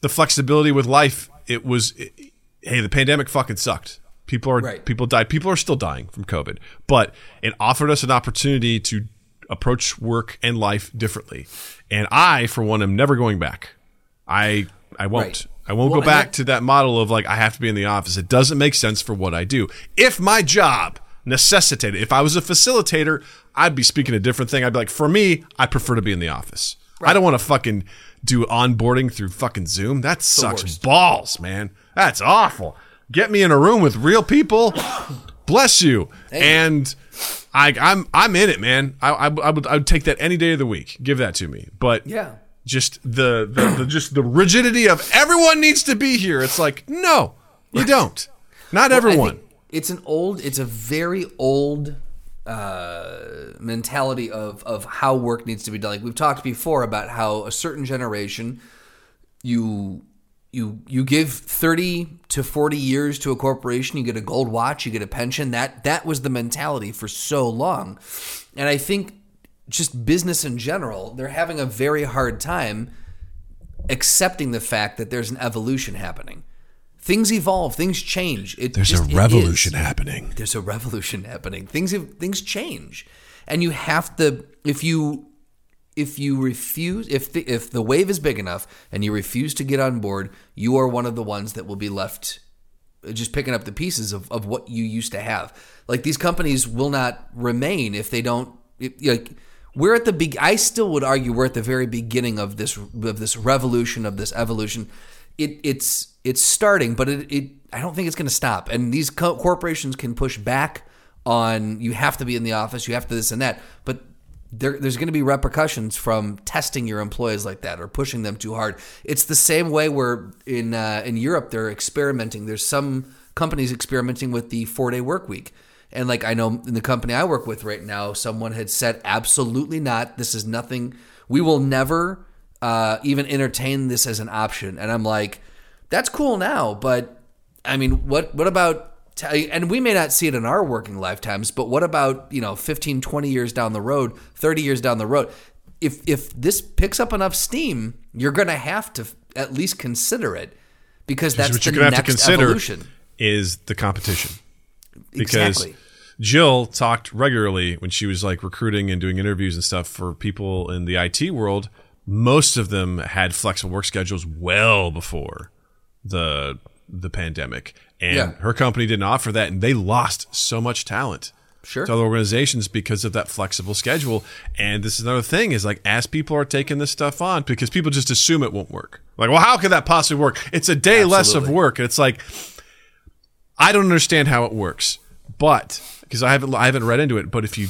the flexibility with life. It was, it, hey, the pandemic fucking sucked. People are Right. people died. People are still dying from COVID, but it offered us an opportunity to approach work and life differently. And I, for one, am never going back. I I won't. Right. I won't Well, go back that- to that model of like I have to be in the office. It doesn't make sense for what I do. If my job necessitated, if I was a facilitator, I'd be speaking a different thing. I'd be like, for me, I prefer to be in the office. I don't want to fucking do onboarding through fucking Zoom. That sucks balls, man. That's awful. Get me in a room with real people. Bless you. And I, I'm I'm in it, man. I, I, I would I would take that any day of the week. Give that to me. But Yeah. just the, the, the just the rigidity of everyone needs to be here. It's like no, you don't. Not I everyone. It's an old, it's a very old uh, mentality of of how work needs to be done. Like we've talked before about how a certain generation, you you you give 30 to 40 years to a corporation you get a gold watch you get a pension. That that was the mentality for so long. And i think just business in general they're having a very hard time accepting the fact that there's an evolution happening things evolve things change it There's just- a revolution happening. there's a revolution happening. Things things change, and you have to if you if you refuse if the if the wave is big enough and you refuse to get on board, you are one of the ones that will be left uh, just picking up the pieces of, of what you used to have. Like these companies will not remain if they don't it, like we're at the big I still would argue we're at the very beginning of this of this revolution of this evolution. It it's it's starting, but it, it I don't think it's going to stop. And these co- corporations can push back on you have to be in the office, you have to this and that, but there, there's going to be repercussions from testing your employees like that or pushing them too hard. It's the same way where in uh, in Europe they're experimenting. There's some companies experimenting with the four day work week, and like I know in the company I work with right now, someone had said absolutely not. This is nothing. We will never uh, even entertain this as an option. And I'm like, that's cool now, but I mean, what what about t- and we may not see it in our working lifetimes, but what about, you know, 15, 20 years down the road, 30 years down the road? If if this picks up enough steam, you're going to have to at least consider it because that's what the you're gonna have next to consider evolution. is the competition. Because Exactly. Jill talked regularly when she was like recruiting and doing interviews and stuff for people in the IT world. Most of them had flexible work schedules well before the the pandemic, and Yeah. her company didn't offer that, and they lost so much talent Sure. to other organizations because of that flexible schedule. And this is another thing is like as people are taking this stuff on, because people just assume it won't work. Like, well, how could that possibly work? It's a day less of work. And it's like I don't understand how it works, but because I haven't I haven't read into it. But if you,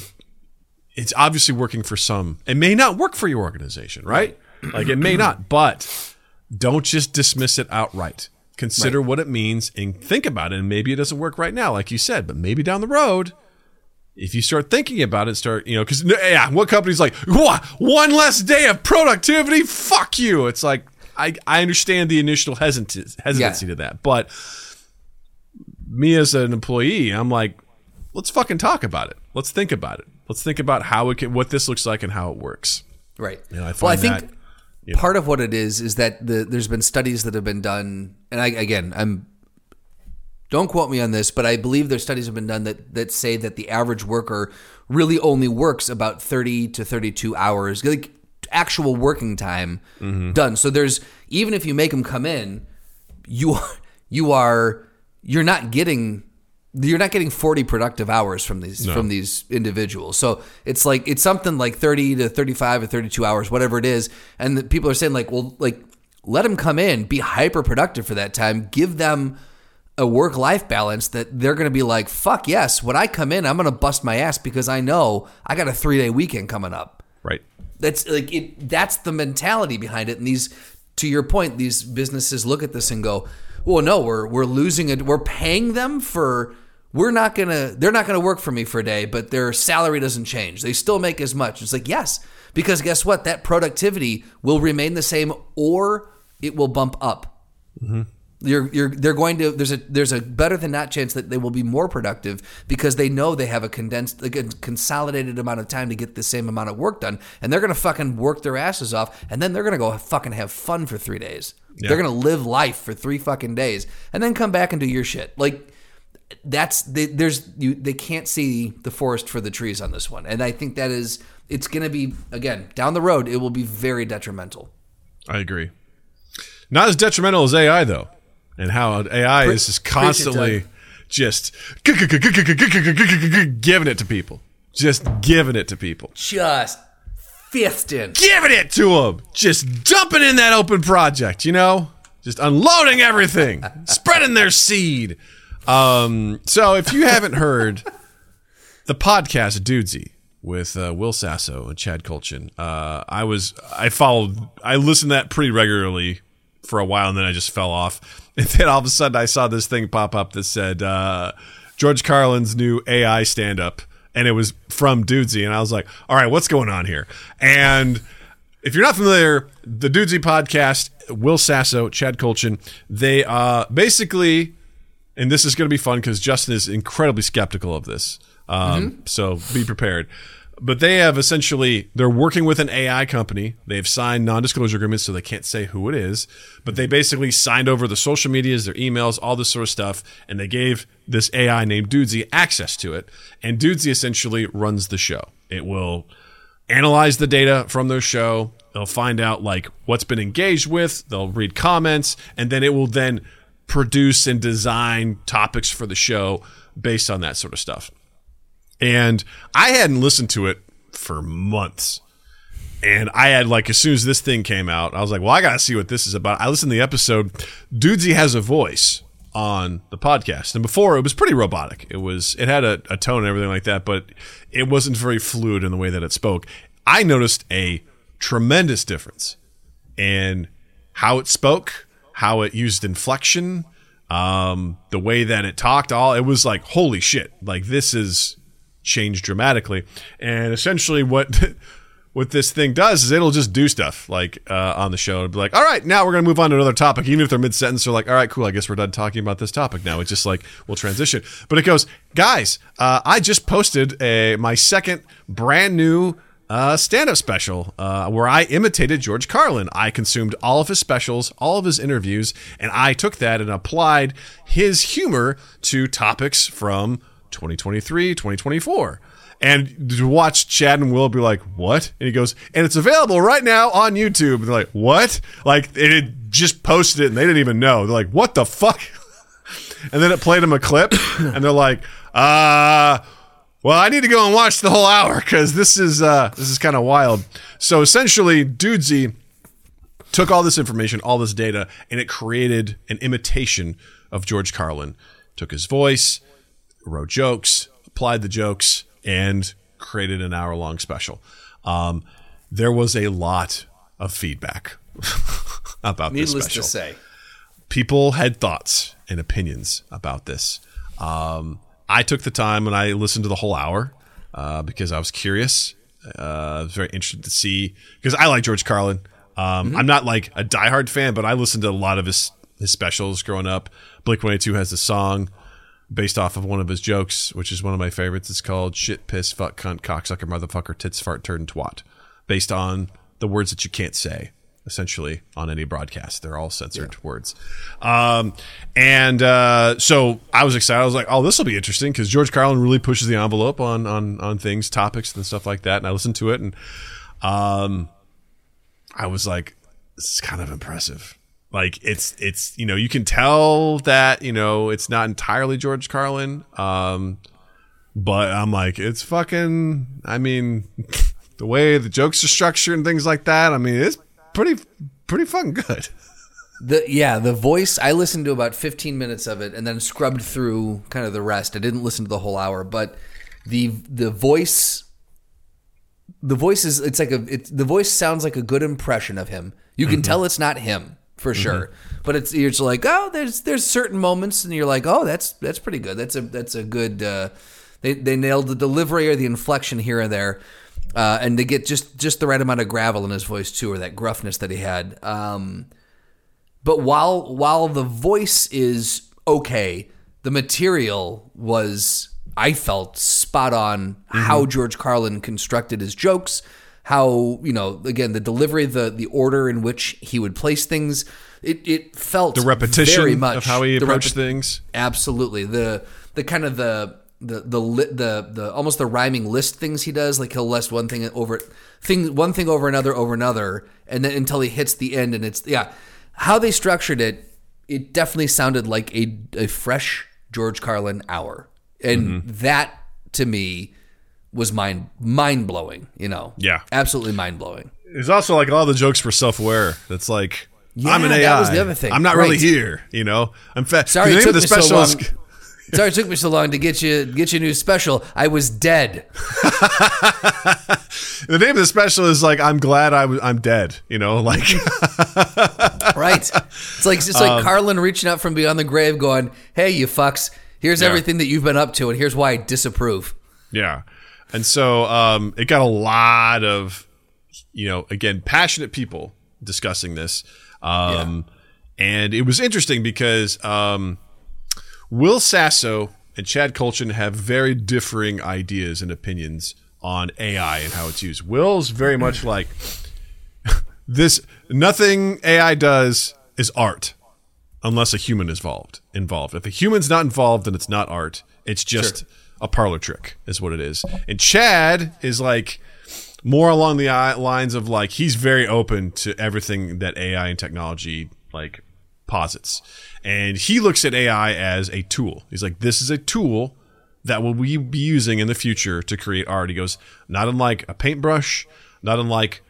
it's obviously working for some. It may not work for your organization, right? like it may not, but don't just dismiss it outright. Consider what it means and think about it. And maybe it doesn't work right now, like you said, but maybe down the road, if you start thinking about it, start you know, because yeah, what company's like, what one less day of productivity? Fuck you. It's like I I understand the initial hesitancy hesitancy to that, but me as an employee, I'm like, let's fucking talk about it. Let's think about it. Let's think about how it can, what this looks like and how it works. Right. You know, I well, I think that, part of what it is is that the, there's been studies that have been done, and I again, I'm don't quote me on this, but I believe there's studies have been done that that say that the average worker really only works about 30 to 32 hours, like actual working time Mm-hmm. done. So there's even if you make them come in, you are you are you're not getting you're not getting 40 productive hours from these from these individuals. So it's like it's something like 30 to 35 or 32 hours, whatever it is. And the people are saying like, well, like let them come in, be hyper productive for that time, give them a work life balance that they're going to be like, fuck yes, when I come in, I'm going to bust my ass because I know I got a 3-day weekend coming up. Right. That's like it that's the mentality behind it and these to your point these businesses look at this and go, "Well, no, we're we're losing it. We're paying them for we're not to they're not to work for me for a day, but their salary doesn't change. They still make as much." It's like, "Yes, because guess what? That productivity will remain the same or it will bump up." Mm-hmm. You're, you're, they're going to there's a there's a better than not chance that they will be more productive because they know they have a condensed like a consolidated amount of time to get the same amount of work done and they're gonna fucking work their asses off and then they're gonna go fucking have fun for three days they're gonna live life for three fucking days and then come back and do your shit like that's they, there's you they can't see the forest for the trees on this one and I think that is it's going to be again down the road. It will be very detrimental. I agree. Not as detrimental as AI though, and how AI is just constantly just giving it to people, just giving it to people, Just fisting. giving it to them, just dumping in that open project. You know, just unloading everything, spreading their seed. Um, so if you haven't heard the podcast Dudesy with uh, Will Sasso and Chad Kultgen, uh, I was I followed I listened to that pretty regularly for a while, and then I just fell off. And then all of a sudden, I saw this thing pop up that said uh, George Carlin's new AI stand up, and it was from Dudesy, and I was like, all right, what's going on here? And if you're not familiar, the Dudesy podcast, Will Sasso, Chad Kultgen, they uh, basically and this is going to be fun because Justin is incredibly skeptical of this. Um, So be prepared. But they have essentially they're working with an AI company. They've signed non-disclosure agreements, so they can't say who it is. But they basically signed over the social medias, their emails, all this sort of stuff, and they gave this AI named Dudesy access to it. And Dudesy essentially runs the show. It will analyze the data from their show. They'll find out like what's been engaged with. They'll read comments, and then it will then produce and design topics for the show based on that sort of stuff. And I hadn't listened to it for months. And I had like as soon as this thing came out, I was like, well, I gotta see what this is about. I listened to the episode. Dudesy has a voice on the podcast. And before it was pretty robotic. It was it had a, a tone and everything like that, but it wasn't very fluid in the way that it spoke. I noticed a tremendous difference in how it spoke, how it used inflection, um, the way that it talked. All it was like, holy shit! Like this is changed dramatically. And essentially, what what this thing does is it'll just do stuff like uh, on the show. It'll be like, all right, now we're going to move on to another topic. Even if they're mid sentence, they're like, all right, cool. I guess we're done talking about this topic now. It's just like we'll transition. But it goes, guys, uh, I just posted a my second brand new uh, stand-up special uh, where I imitated George Carlin. I consumed all of his specials, all of his interviews, and I took that and applied his humor to topics from 2023, 2024. And to watch Chad and Will be like, "What?" And he goes, "And it's available right now on YouTube." And they're like, "What?" Like it just posted it, and they didn't even know. They're like, "What the fuck?" And then it played them a clip, and they're like, "Uh." Well, I need to go and watch the whole hour because this is uh, this is kind of wild. So essentially, Dudesy took all this information, all this data, and it created an imitation of George Carlin. Took his voice, wrote jokes, applied the jokes, and created an hour long special. Um, there was a lot of feedback about Needless this special to say, people had thoughts and opinions about this. Um, I took the time and I listened to the whole hour uh, because I was curious. Uh, I was very interested to see because I like George Carlin. Um, I'm not like a diehard fan, but I listened to a lot of his his specials growing up. Blink 182 has a song based off of one of his jokes, which is one of my favorites. It's called "Shit, Piss, Fuck, Cunt, Cocksucker, Motherfucker, Tits, Fart, Turd, and Twat," based on the words that you can't say essentially on any broadcast. They're all censored words. Um, and uh, so I was excited. I was like, "Oh, this will be interesting" because George Carlin really pushes the envelope on on on things, topics, and stuff like that. And I listened to it, and um, I was like, "This is kind of impressive." Like it's it's you know you can tell that you know it's not entirely George Carlin, um, but I'm like it's fucking. I mean, the way the jokes are structured and things like that. I mean, it's pretty pretty fucking good. the yeah, the voice. I listened to about 15 minutes of it and then scrubbed through kind of the rest. I didn't listen to the whole hour, but the the voice, the voice is it's like a it's the voice sounds like a good impression of him. You can tell it's not him for sure, but it's you're just like oh, there's there's certain moments and you're like oh, that's that's pretty good. That's a that's a good. Uh, they they nailed the delivery or the inflection here and there. Uh, and to get just just the right amount of gravel in his voice too, or that gruffness that he had. Um, but while while the voice is okay, the material was I felt spot on how George Carlin constructed his jokes, how you know again the delivery, the the order in which he would place things. It it felt The repetition very much of how he approached things. Absolutely the the kind of the the the the the almost the rhyming list things he does. Like he'll list one thing over thing one thing over another over another, and then until he hits the end, and it's yeah. How they structured it, it definitely sounded like a a fresh George Carlin hour, and mm-hmm. that to me was mind mind blowing. You know, Yeah. absolutely mind blowing. It's also like all the jokes were self aware. It's like I'm an Yeah, AI. that was the other thing. I'm not really here. You know, I'm fat. Sorry, the it took the me so long. is- Sorry, it took me so long to get you get you a new special. I was dead. the name of the special is like I'm glad I was I'm dead. You know, like Right. It's like it's Um, like Carlin reaching out from beyond the grave, going, "Hey, you fucks! Here's Yeah. everything that you've been up to, and here's why I disapprove." Yeah. And so um, it got a lot of, you know, again, passionate people discussing this. Um, And it was interesting because um, Will Sasso and Chad Kultgen have very differing ideas and opinions on AI and how it's used. Will's very much like this nothing AI does is art unless a human is involved. Involved. If a human's not involved, then it's not art. It's just a parlor trick, is what it is. And Chad is like more along the lines of like he's very open to everything that AI and technology like posits, and he looks at AI as a tool. He's like, this is a tool that will we be using in the future to create art. He goes, not unlike a paintbrush, not unlike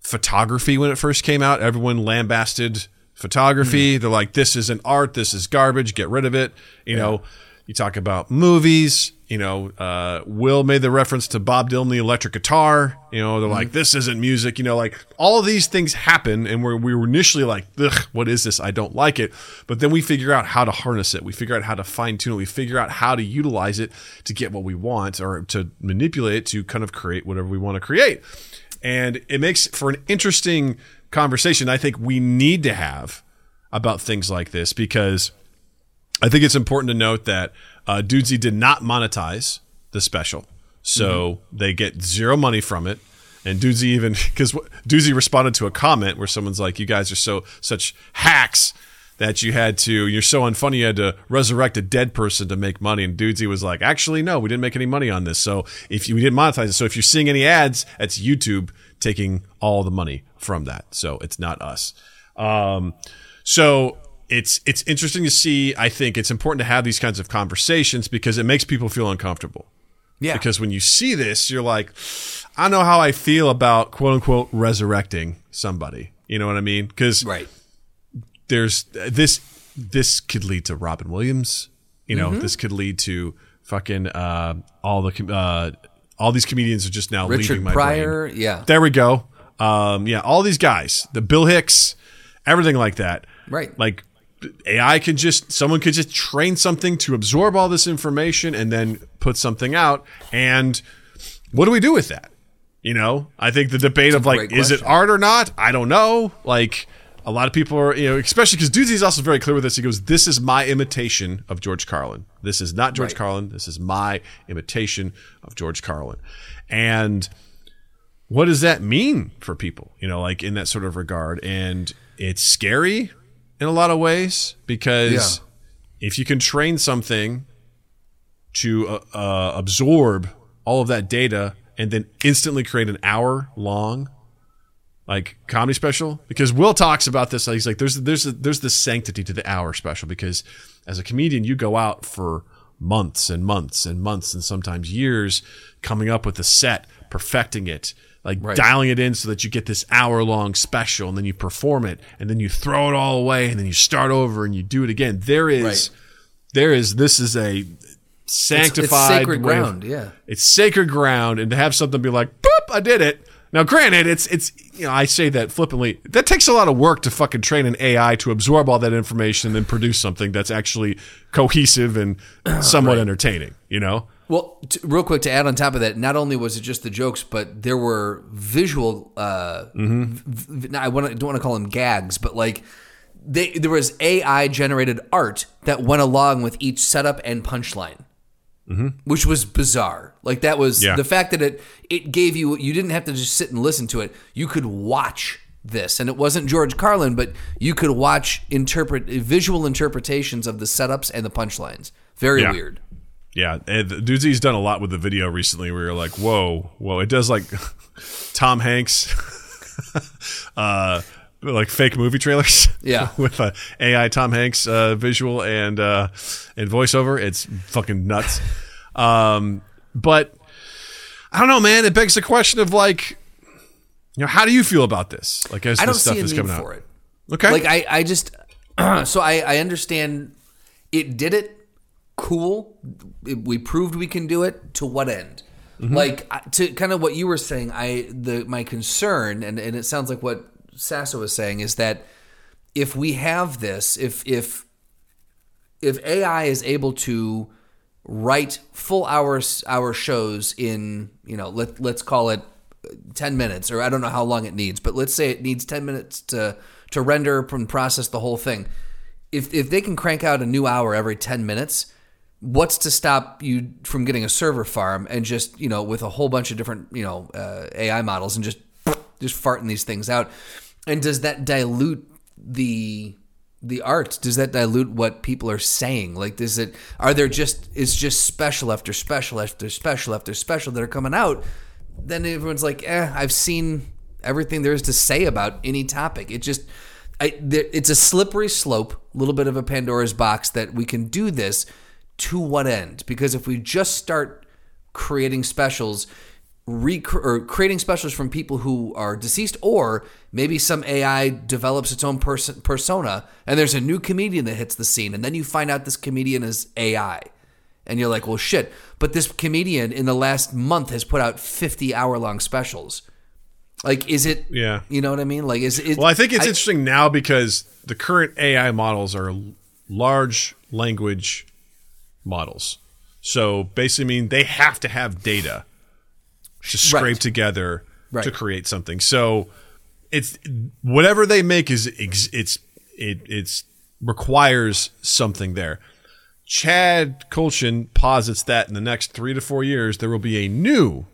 photography when it first came out. Everyone lambasted photography. Mm-hmm. They're like, this isn't art. This is garbage. Get rid of it. You know, you talk about movies. You know, uh, Will made the reference to Bob Dylan, the electric guitar. You know, they're like, this isn't music. You know, like all of these things happen. And we're, we were initially like, ugh, what is this? I don't like it. But then we figure out how to harness it. We figure out how to fine tune it. We figure out how to utilize it to get what we want or to manipulate it to kind of create whatever we want to create and it makes for an interesting conversation i think we need to have about things like this because i think it's important to note that uh, dudesy did not monetize the special. So they get zero money from it. And dudesy even because dudesy responded to a comment where someone's like you guys are so such hacks that you had to you're so unfunny you had to resurrect a dead person to make money. And dudesy was like actually no we didn't make any money on this. So if you we didn't monetize it. So if you're seeing any ads that's youtube taking all the money from that. So it's not us. Um, so it's it's interesting to see i think it's important to have these kinds of conversations because it makes people feel uncomfortable Yeah. because when you see this you're like i know how i feel about quote unquote resurrecting somebody you know what i mean because right. there's this this could lead to Robin Williams. You know, Mm-hmm. this could lead to fucking uh, all the com- uh, all these comedians are just now Richard leaving my Pryor. brain. Yeah. There we go. Um, yeah, all these guys, the Bill Hicks, everything like that. Right. Like AI can just someone could just train something to absorb all this information and then put something out. And what do we do with that? You know, I think the debate of like, is it art or not? I don't know. Like, a lot of people are, you know, especially because Dudesy's also very clear with this. He goes, "This is my imitation of George Carlin. This is not George Right. Carlin. This is my imitation of George Carlin." And what does that mean for people? You know, like in that sort of regard, and it's scary in a lot of ways because if you can train something to uh, uh, absorb all of that data and then instantly create an hour long like comedy special because Will talks about this he's like there's there's there's the sanctity to the hour special because as a comedian you go out for months and months and months and sometimes years coming up with a set perfecting it like Right. dialing it in so that you get this hour long special and then you perform it and then you throw it all away and then you start over and you do it again there is Right. there is this is a sanctified sacred way of- ground, yeah. it's sacred ground and to have something be like boop i did it now granted it's it's you know i say that flippantly that takes a lot of work to fucking train an ai to absorb all that information and then produce something that's actually cohesive and somewhat entertaining you know Well, t- real quick to add on top of that, not only was it just the jokes, but there were visual. Uh, Mm-hmm. v- v- I want to don't want to call them gags, but like they, there was AI generated art that went along with each setup and punchline, which was bizarre. Like that was Mm-hmm. Yeah. the fact that it it gave you you didn't have to just sit and listen to it. You could watch this, and it wasn't George Carlin, but you could watch interpret visual interpretations of the setups and the punchlines. Very Yeah. weird. Yeah, Dudesy done a lot with the video recently. Where you're like, whoa, whoa! It does like Tom Hanks, uh, like fake movie trailers. Yeah. with uh, AI Tom Hanks uh, visual and uh, and voiceover. It's fucking nuts. Um, but I don't know, man. It begs the question of like, you know, how do you feel about this? Like as I don't this stuff see a is coming for out. it. Okay. Like I, I just so I, I understand it did it cool. We proved we can do it. To what end? Mm-hmm. Like to kind of what you were saying. I the my concern and and it sounds like what Sasso was saying is that if we have this, if if if AI is able to write full hours hour shows in you know let let's call it 10 minutes or I don't know how long it needs but let's say it needs 10 minutes to to render and process the whole thing if if they can crank out a new hour every 10 minutes what's to stop you from getting a server farm and just you know with a whole bunch of different you know uh, AI models and just just farting these things out? And does that dilute the the art? Does that dilute what people are saying? Like does it are there just is just special after special after special after special that are coming out? Then everyone's like eh i've seen everything there is to say about any topic. It just I, it's a slippery slope a little bit of a pandora's box that we can do this to what end. Because if we just start creating specials rec- or creating specials from people who are deceased or maybe some AI develops its own person persona and there's a new comedian that hits the scene and then you find out this comedian is AI and you're like well shit. But this comedian in the last month has put out 50 hour long specials. Like is it Yeah. you know what I mean? Like is it Well, I think it's interesting now because the current AI models are large language models. So basically, mean they have to have data to scrape Right. together Right. to create something. So it's whatever they make is it's it it's requires something there. Chad Kultgen posits that in the next three to four years there will be a new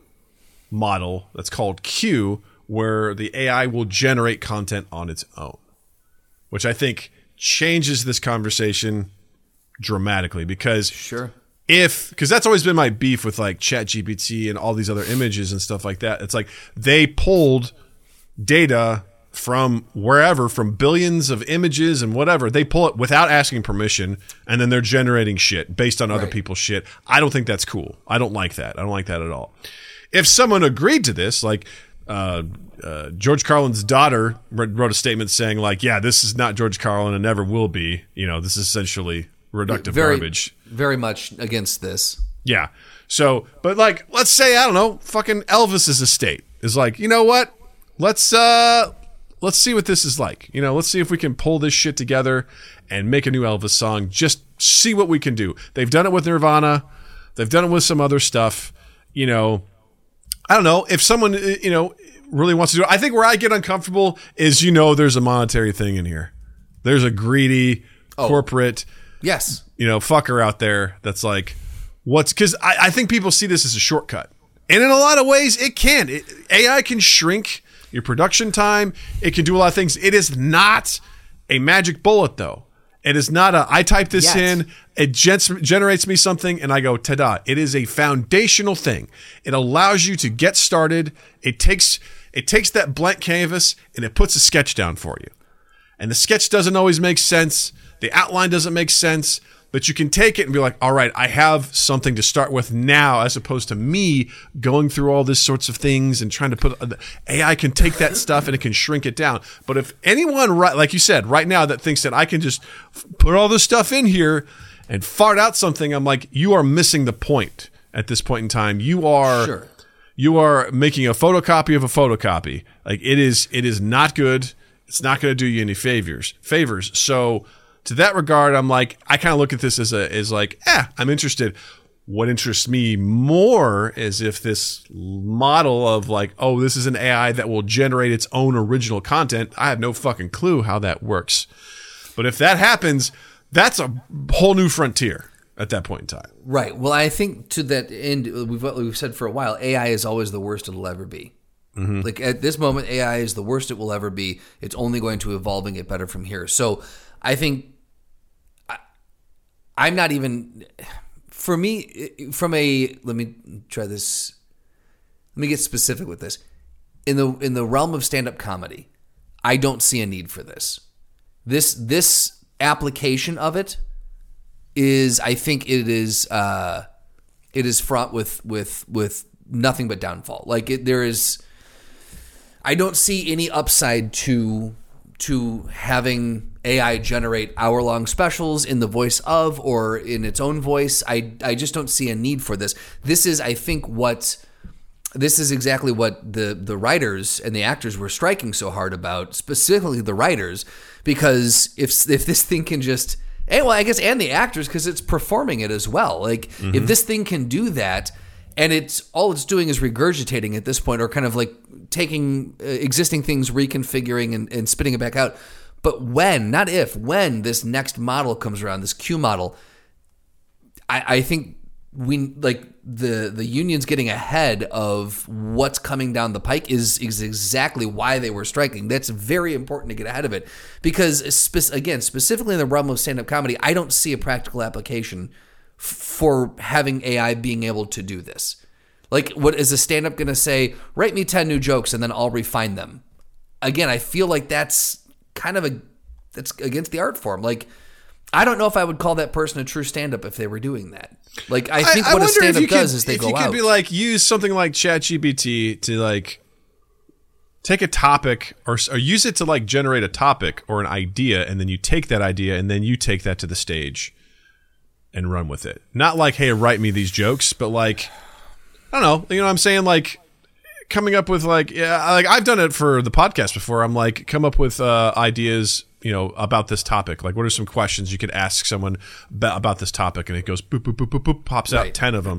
model that's called Q, where the AI will generate content on its own, which I think changes this conversation dramatically because sure. if because that's always been my beef with like chat gpt and all these other images and stuff like that. It's like they pulled data from wherever from billions of images and whatever. They pull it without asking permission and then they're generating shit based on other Right. people's shit. I don't think that's cool. I don't like that. I don't like that at all. If someone agreed to this like uh, uh, George Carlin's daughter wrote wrote a statement saying, like, yeah, this is not George Carlin and never will be. You know, this is essentially reductive very garbage. very much against this Yeah. So, but like, let's say I don't know, fucking Elvis's estate is like, you know what? Let's uh, let's see what this is like. You know, let's see if we can pull this shit together and make a new Elvis song. Just see what we can do. They've done it with Nirvana. They've done it with some other stuff. You know, I don't know if someone uh, you know really wants to do it. I think where I get uncomfortable is you know there's a monetary thing in here. There's a greedy corporate yes you know, fucker out there that's like, what's because I, I think people see this as a shortcut. And in a lot of ways, it can. It, AI can shrink your production time, it can do a lot of things. It is not a magic bullet, though. It is not a, I type this Yet. in, it gen- generates me something, and I go, ta da. It is a foundational thing. It allows you to get started. It takes, it takes that blank canvas and it puts a sketch down for you and the sketch doesn't always make sense. The outline doesn't make sense, but you can take it and be like, all right, I have something to start with now, as opposed to me going through all these sorts of things and trying to put uh, AI can take that stuff and it can shrink it down. But if anyone, right, like you said, right now that thinks that I can just f- put all this stuff in here and fart out something, I'm like, you are missing the point at this point in time. You are Sure. you are making a photocopy of a photocopy. Like it is, it is not good. It's not going to do you any favors. Favors. So to that regard, I'm like, I kind of look at this as a, as like, eh, I'm interested. What interests me more is if this model of like, oh, this is an AI that will generate its own original content. I have no fucking clue how that works. But if that happens, that's a whole new frontier at that point in time. Right. Well, I think to that end, we've we've said for a while, AI is always the worst it'll ever be. Like at this moment, AI is the worst it will ever be. It's only going to evolve and get better from here. So, I think I'm not even for me, from a let me try this. Let me get specific with this. In the in the realm of stand up comedy, I don't see a need for this. This this application of it is, I think, it is uh, it is fraught with with with nothing but downfall. Like it, there is. I don't see any upside to to having AI generate hour long specials in the voice of or in its own voice. I I just don't see a need for this. This is I think what this is exactly what the the writers and the actors were striking so hard about, specifically the writers, because if if this thing can just and well, I guess and the actors because it's performing it as well. Like if mm-hmm. this thing can do that, and it's all it's doing is regurgitating at this point, or kind of like taking uh, existing things, reconfiguring and, and spitting it back out. But when, not if, when this next model comes around, this Q model, I, I think we like the the unions getting ahead of what's coming down the pike is is exactly why they were striking. That's very important to get ahead of it because spe- again, specifically in the realm of stand up comedy, I don't see a practical application for having AI being able to do this. Like, what is a stand up going to say? Write me ten new jokes and then I'll refine them. Again, I feel like that's kind of a that's against the art form. Like. I don't know if I would call that person a true stand-up if they were doing that. Like I think what a stand-up does is they if go you could be like use something like ChatGPT to like take a topic or, or use it to like generate a topic or an idea, and then you take that idea and then you take that to the stage and run with it. Not like hey, write me these jokes, but like I don't know. You know what I'm saying? Like coming up with like yeah, like I've done it for the podcast before. I'm like come up with uh, ideas you know about this topic like what are some questions you could ask someone about this topic and it goes boop boop boop boop boop pops out Right. 10 of them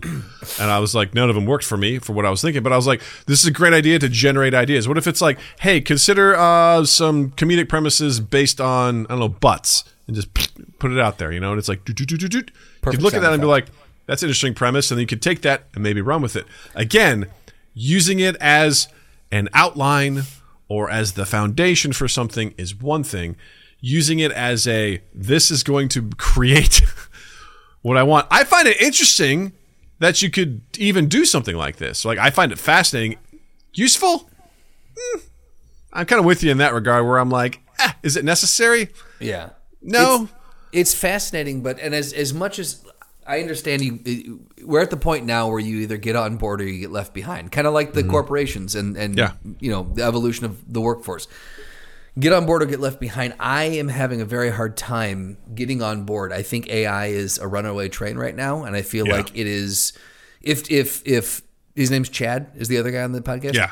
and i was like none of them worked for me for what i was thinking but i was like this is a great idea to generate ideas what if it's like hey consider uh, some comedic premises based on i don't know butts and just put it out there you know and it's like doot, doot, doot, doot, doot. you could look at that and be like that's an interesting premise and then you could take that and maybe run with it. Again using it as an outline or as the foundation for something is one thing. Using it as a this is going to create what i want. I find it interesting that you could even do something like this. Like i find it fascinating. Useful? Hmm. i'm kind of with you in that regard where i'm like eh, is it necessary? Yeah. no. It's, it's fascinating, but and as as much as I understand you, we're at the point now where you either get on board or you get left behind. Kind of like the mm-hmm. corporations and and Yeah. you know the evolution of the workforce. Get on board or get left behind. I am having a very hard time getting on board. I think AI is a runaway train right now, and I feel Yeah. like it is. If if if his name's Chad is the other guy on the podcast. yeah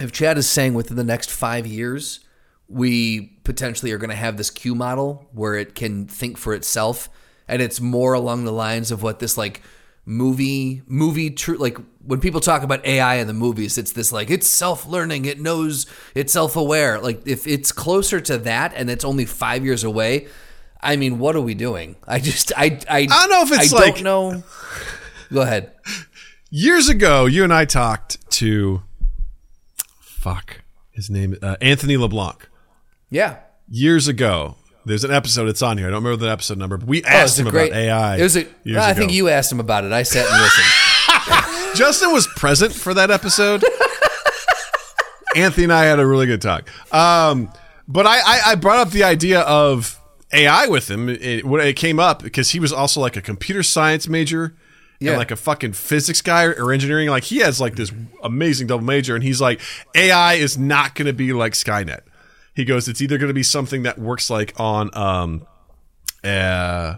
if Chad is saying within the next five years, we potentially are going to have this Q model where it can think for itself, and it's more along the lines of what this like movie movie true like when people talk about AI in the movies, it's this like it's self learning, it knows, it's self aware. Like if it's closer to that, and it's only five years away. I mean, what are we doing? I just, I, I, I don't know if it's I like- don't know. Go ahead. years ago, you and I talked to fuck his name, uh, Anthony LeBlanc. Yeah. Years ago, there's an episode. It's on here. I don't remember the episode number, but we Oh, asked him great about AI. It was a, years I ago. think you asked him about it. I sat and listened. Justin was present for that episode. Anthony and I had a really good talk. Um, but I, I, I brought up the idea of AI with him it, it came up because he was also like a computer science major Yeah. and like a fucking physics guy or engineering. Like he has like this amazing double major, and he's like, AI is not going to be like Skynet. He goes, it's either going to be something that works like on um, uh,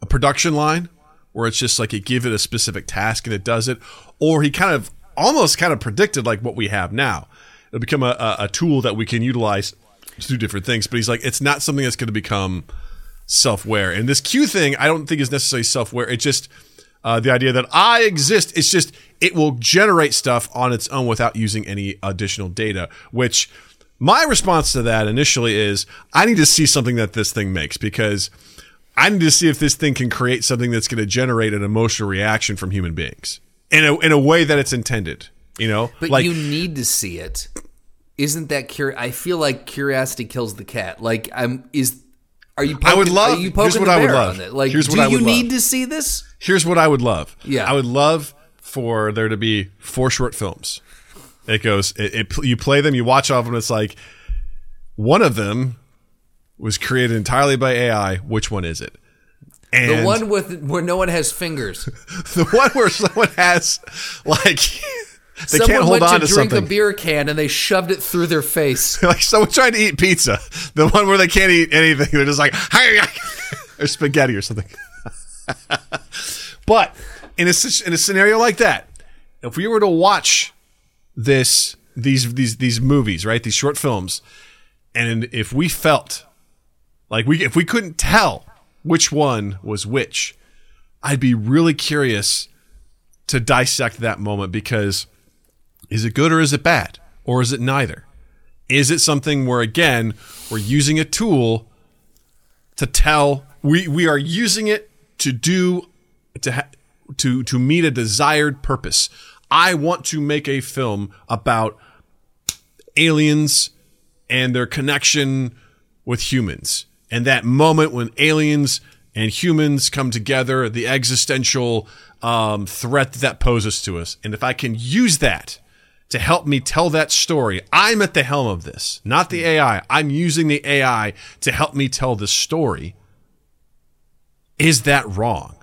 a production line where it's just like you give it a specific task and it does it, or he kind of almost kind of predicted like what we have now. It'll become a, a, a tool that we can utilize to do different things. But he's like, it's not something that's going to become self-aware. And this Q thing, I don't think is necessarily self-aware. It's just uh, the idea that I exist. It's just it will generate stuff on its own without using any additional data. Which my response to that initially is, I need to see something that this thing makes because I need to see if this thing can create something that's going to generate an emotional reaction from human beings in a in a way that it's intended. You know, But like you need to see it. Isn't that curious? I feel like curiosity kills the cat. Like I'm is. Are you? Poking, I would love- Are you here's poking what the I would love. Like, Here's do what I you would need to see this? Here's what I would love. Yeah. I would love for there to be four short films. It goes. It, it you play them. You watch all of them. It's like one of them was created entirely by AI. Which one is it? And The one with where no one has fingers. the one where someone has like they Someone can't hold went on to to drink something. a beer can and they shoved it through their face. like someone trying to eat pizza. The one where they can't eat anything. They're just like or spaghetti or something. but in a in a scenario like that, if we were to watch this these these these movies, right, these short films, and if we felt like we if we couldn't tell which one was which, I'd be really curious to dissect that moment because is it good or is it bad or is it neither? Is it something where again we're using a tool to tell we we are using it to do to ha, to to meet a desired purpose. I want to make a film about aliens and their connection with humans. And that moment when aliens and humans come together, the existential um, threat that, that poses to us. And if I can use that to help me tell that story, I'm at the helm of this, not the AI. I'm using the AI to help me tell the story. Is that wrong?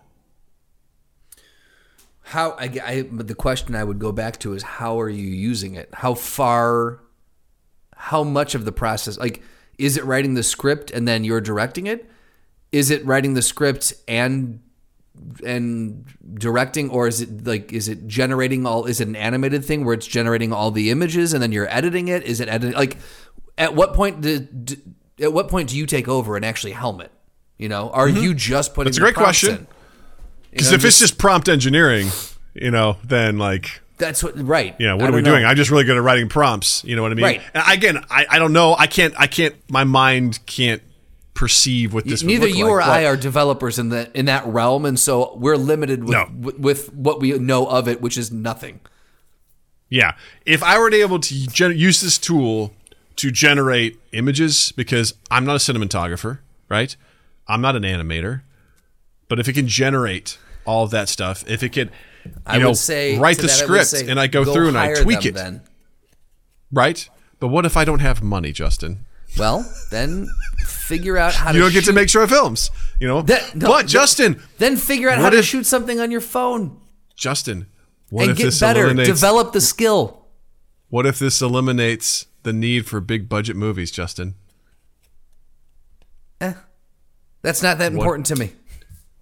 How I, I but the question I would go back to is how are you using it? How far how much of the process like is it writing the script and then you're directing it? Is it writing the script and and directing or is it like is it generating all is it an animated thing where it's generating all the images and then you're editing it? Is it editing like at what point do, do at what point do you take over and actually helm it? You know, are mm-hmm. you just putting That's a great question. in? Because if it's just prompt engineering, you know, then like That's what right. you know, I what are we know. doing? I'm just really good at writing prompts. You know what I mean? Right. And again, I, I don't know. I can't. I can't. My mind can't perceive what this. Neither you like, or but- I are developers in the in that realm, and so we're limited with No. with, with what we know of it, which is nothing. Yeah. If I were to able to gen- use this tool to generate images, because I'm not a cinematographer, right? I'm not an animator, but if it can generate all of that stuff, if it can, I know, would say write the that, script say and I go, go through and I tweak it, Then, right? But what if I don't have money, Justin? well, then figure out how to. You don't get to shoot- make short films, you know. That- no, but Justin, Then figure out how What to shoot something on your phone Justin, what and if get better. Develop the skill. what if this eliminates the need for big budget movies, Justin? Eh, that's not that important to me.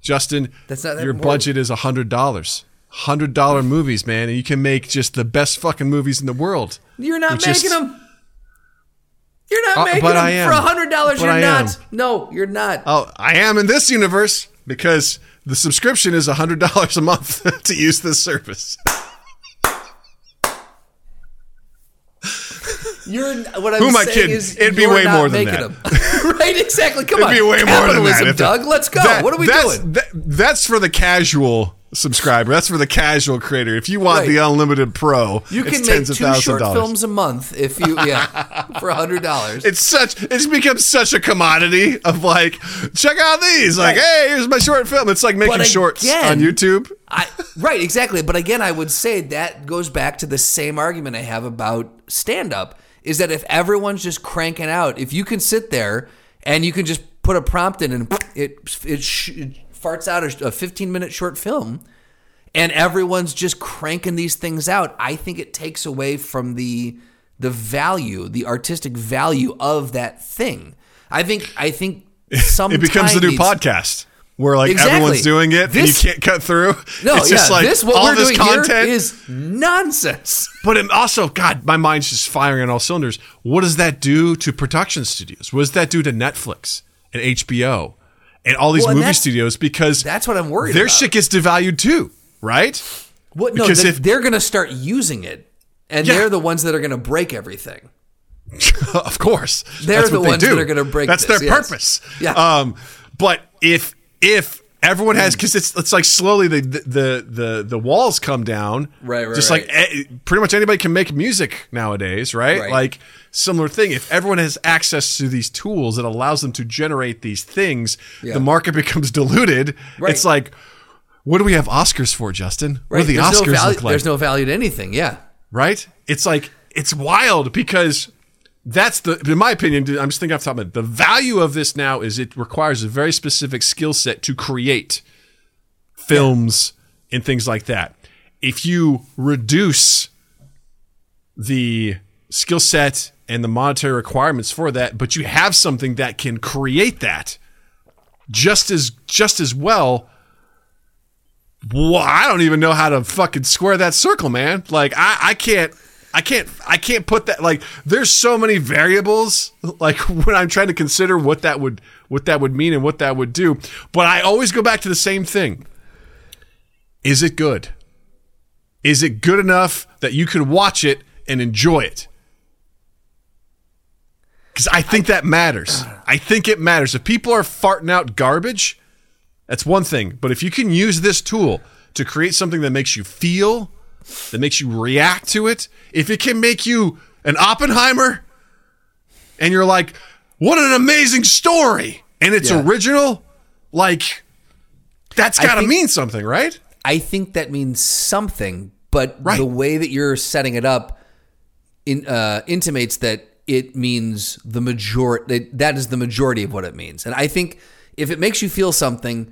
Justin, That's not that your important. budget is a hundred dollars. Hundred dollar movies, man, and you can make just the best fucking movies in the world. You're not making is- them. You're not Uh, making them I am. for a hundred dollars. You're I not. am. No, you're not. Oh, I am in this universe because the subscription is a hundred dollars a month to use this service. You're what I'm Who am I saying kidding? is It'd be you're way not more than making that. them. right? Exactly. Come It'd on. be way more than Capitalism, that. If Doug. Let's go. that- what are we that's, doing? that- that's for the casual subscriber. That's for the casual creator. If you want Right. the unlimited pro, you it's can make tens of two thousands short dollars. films a month if you yeah for a hundred dollars. It's such. It's become such a commodity of like, check out these. Like, Right. hey, here's my short film. It's like making But shorts again- on YouTube. I, right, exactly. But again, I would say that goes back to the same argument I have about stand up is that if everyone's just cranking out, if you can sit there and you can just put a prompt in and it it, sh- it farts out a, a 15 minute short film and everyone's just cranking these things out, I think it takes away from the the value, the artistic value of that thing. I think I think some It becomes the new podcast where like Exactly. everyone's doing it This- and you can't cut through. No, it's yeah, just like this what all we're this doing content here is nonsense. But it also, God, my mind's just firing on all cylinders. What does that do to production studios? What does that do to Netflix and HBO and all these Well, movie studios? Because That's what I'm worried their about. shit gets devalued too, right? What? No, Because they, if- they're going to start using it, and Yeah. they're the ones that are going to break everything. of course, They're That's the what they ones do. that are gonna break That's this, their yes. purpose. Yeah. Um, but if if everyone has hmm. because it's it's like slowly the the the the walls come down. Right, right, Just right. like pretty much anybody can make music nowadays, right? Right. Like similar thing. If everyone has access to these tools that allows them to generate these things, Yeah. the market becomes diluted. It's like What do we have Oscars for, Justin? What do the there's Oscars no value, look like? There's no value to anything. Yeah. right? It's like it's wild because that's the in my opinion. I'm just thinking off the top of my. The value of this now is it requires a very specific skill set to create films and things like that. If you reduce the skill set and the monetary requirements for that, but you have something that can create that just as just as well. Well, I don't even know how to fucking square that circle, man. Like I, I can't I can't I can't put that like there's so many variables like when I'm trying to consider what that would what that would mean and what that would do. But I always go back to the same thing. Is it good? Is it good enough that you can watch it and enjoy it? Because I think that matters. I think it matters. If people are farting out garbage, that's one thing. But if you can use this tool to create something that makes you feel, that makes you react to it, if it can make you an Oppenheimer and you're like, what an amazing story, and it's Yeah. original, like, that's got to mean something, right? I think that means something, but Right. the way that you're setting it up in, uh, intimates that it means the majority. That, that is the majority of what it means. And I think if it makes you feel something,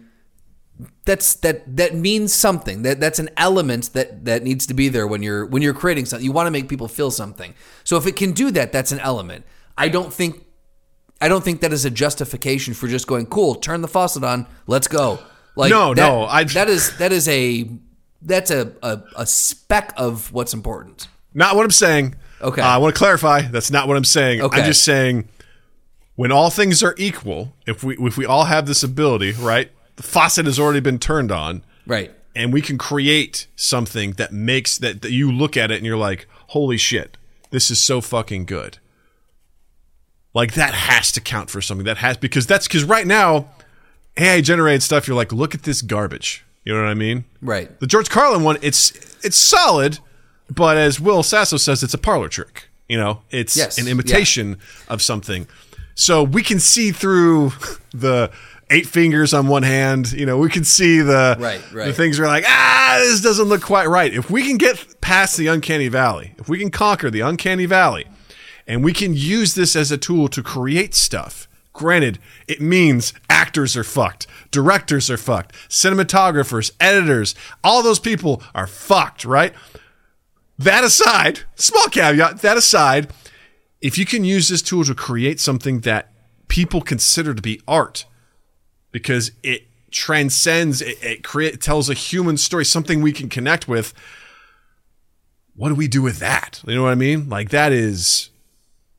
that's that that means something. That that's an element that that needs to be there when you're when you're creating something. You want to make people feel something. So if it can do that, that's an element. I don't think I don't think that is a justification for just going cool. Turn the faucet on. Let's go. Like No, that- no, I- that is that is a that's a, a a speck of what's important. Not what I'm saying. Okay. Uh, I want to clarify. That's not what I'm saying. Okay. I'm just saying when all things are equal, if we if we all have this ability, right? The faucet has already been turned on, Right. and we can create something that makes that, that you look at it and you're like, "Holy shit, this is so fucking good." Like that has to count for something. That has because that's because right now, AI generated stuff. You're like, look at this garbage. You know what I mean? Right. The George Carlin one, it's it's solid, but as Will Sasso says, it's a parlor trick. You know, it's Yes, an imitation of something. So we can see through the eight fingers on one hand. You know, we can see the Right, the things we're like, ah, this doesn't look quite right. If we can get past the uncanny valley, if we can conquer the uncanny valley, and we can use this as a tool to create stuff. Granted, it means actors are fucked, directors are fucked, cinematographers, editors, all those people are fucked, right? That aside, small caveat, that aside, if you can use this tool to create something that people consider to be art, because it transcends, it, it create, tells a human story, something we can connect with, what do we do with that? You know what I mean? Like that is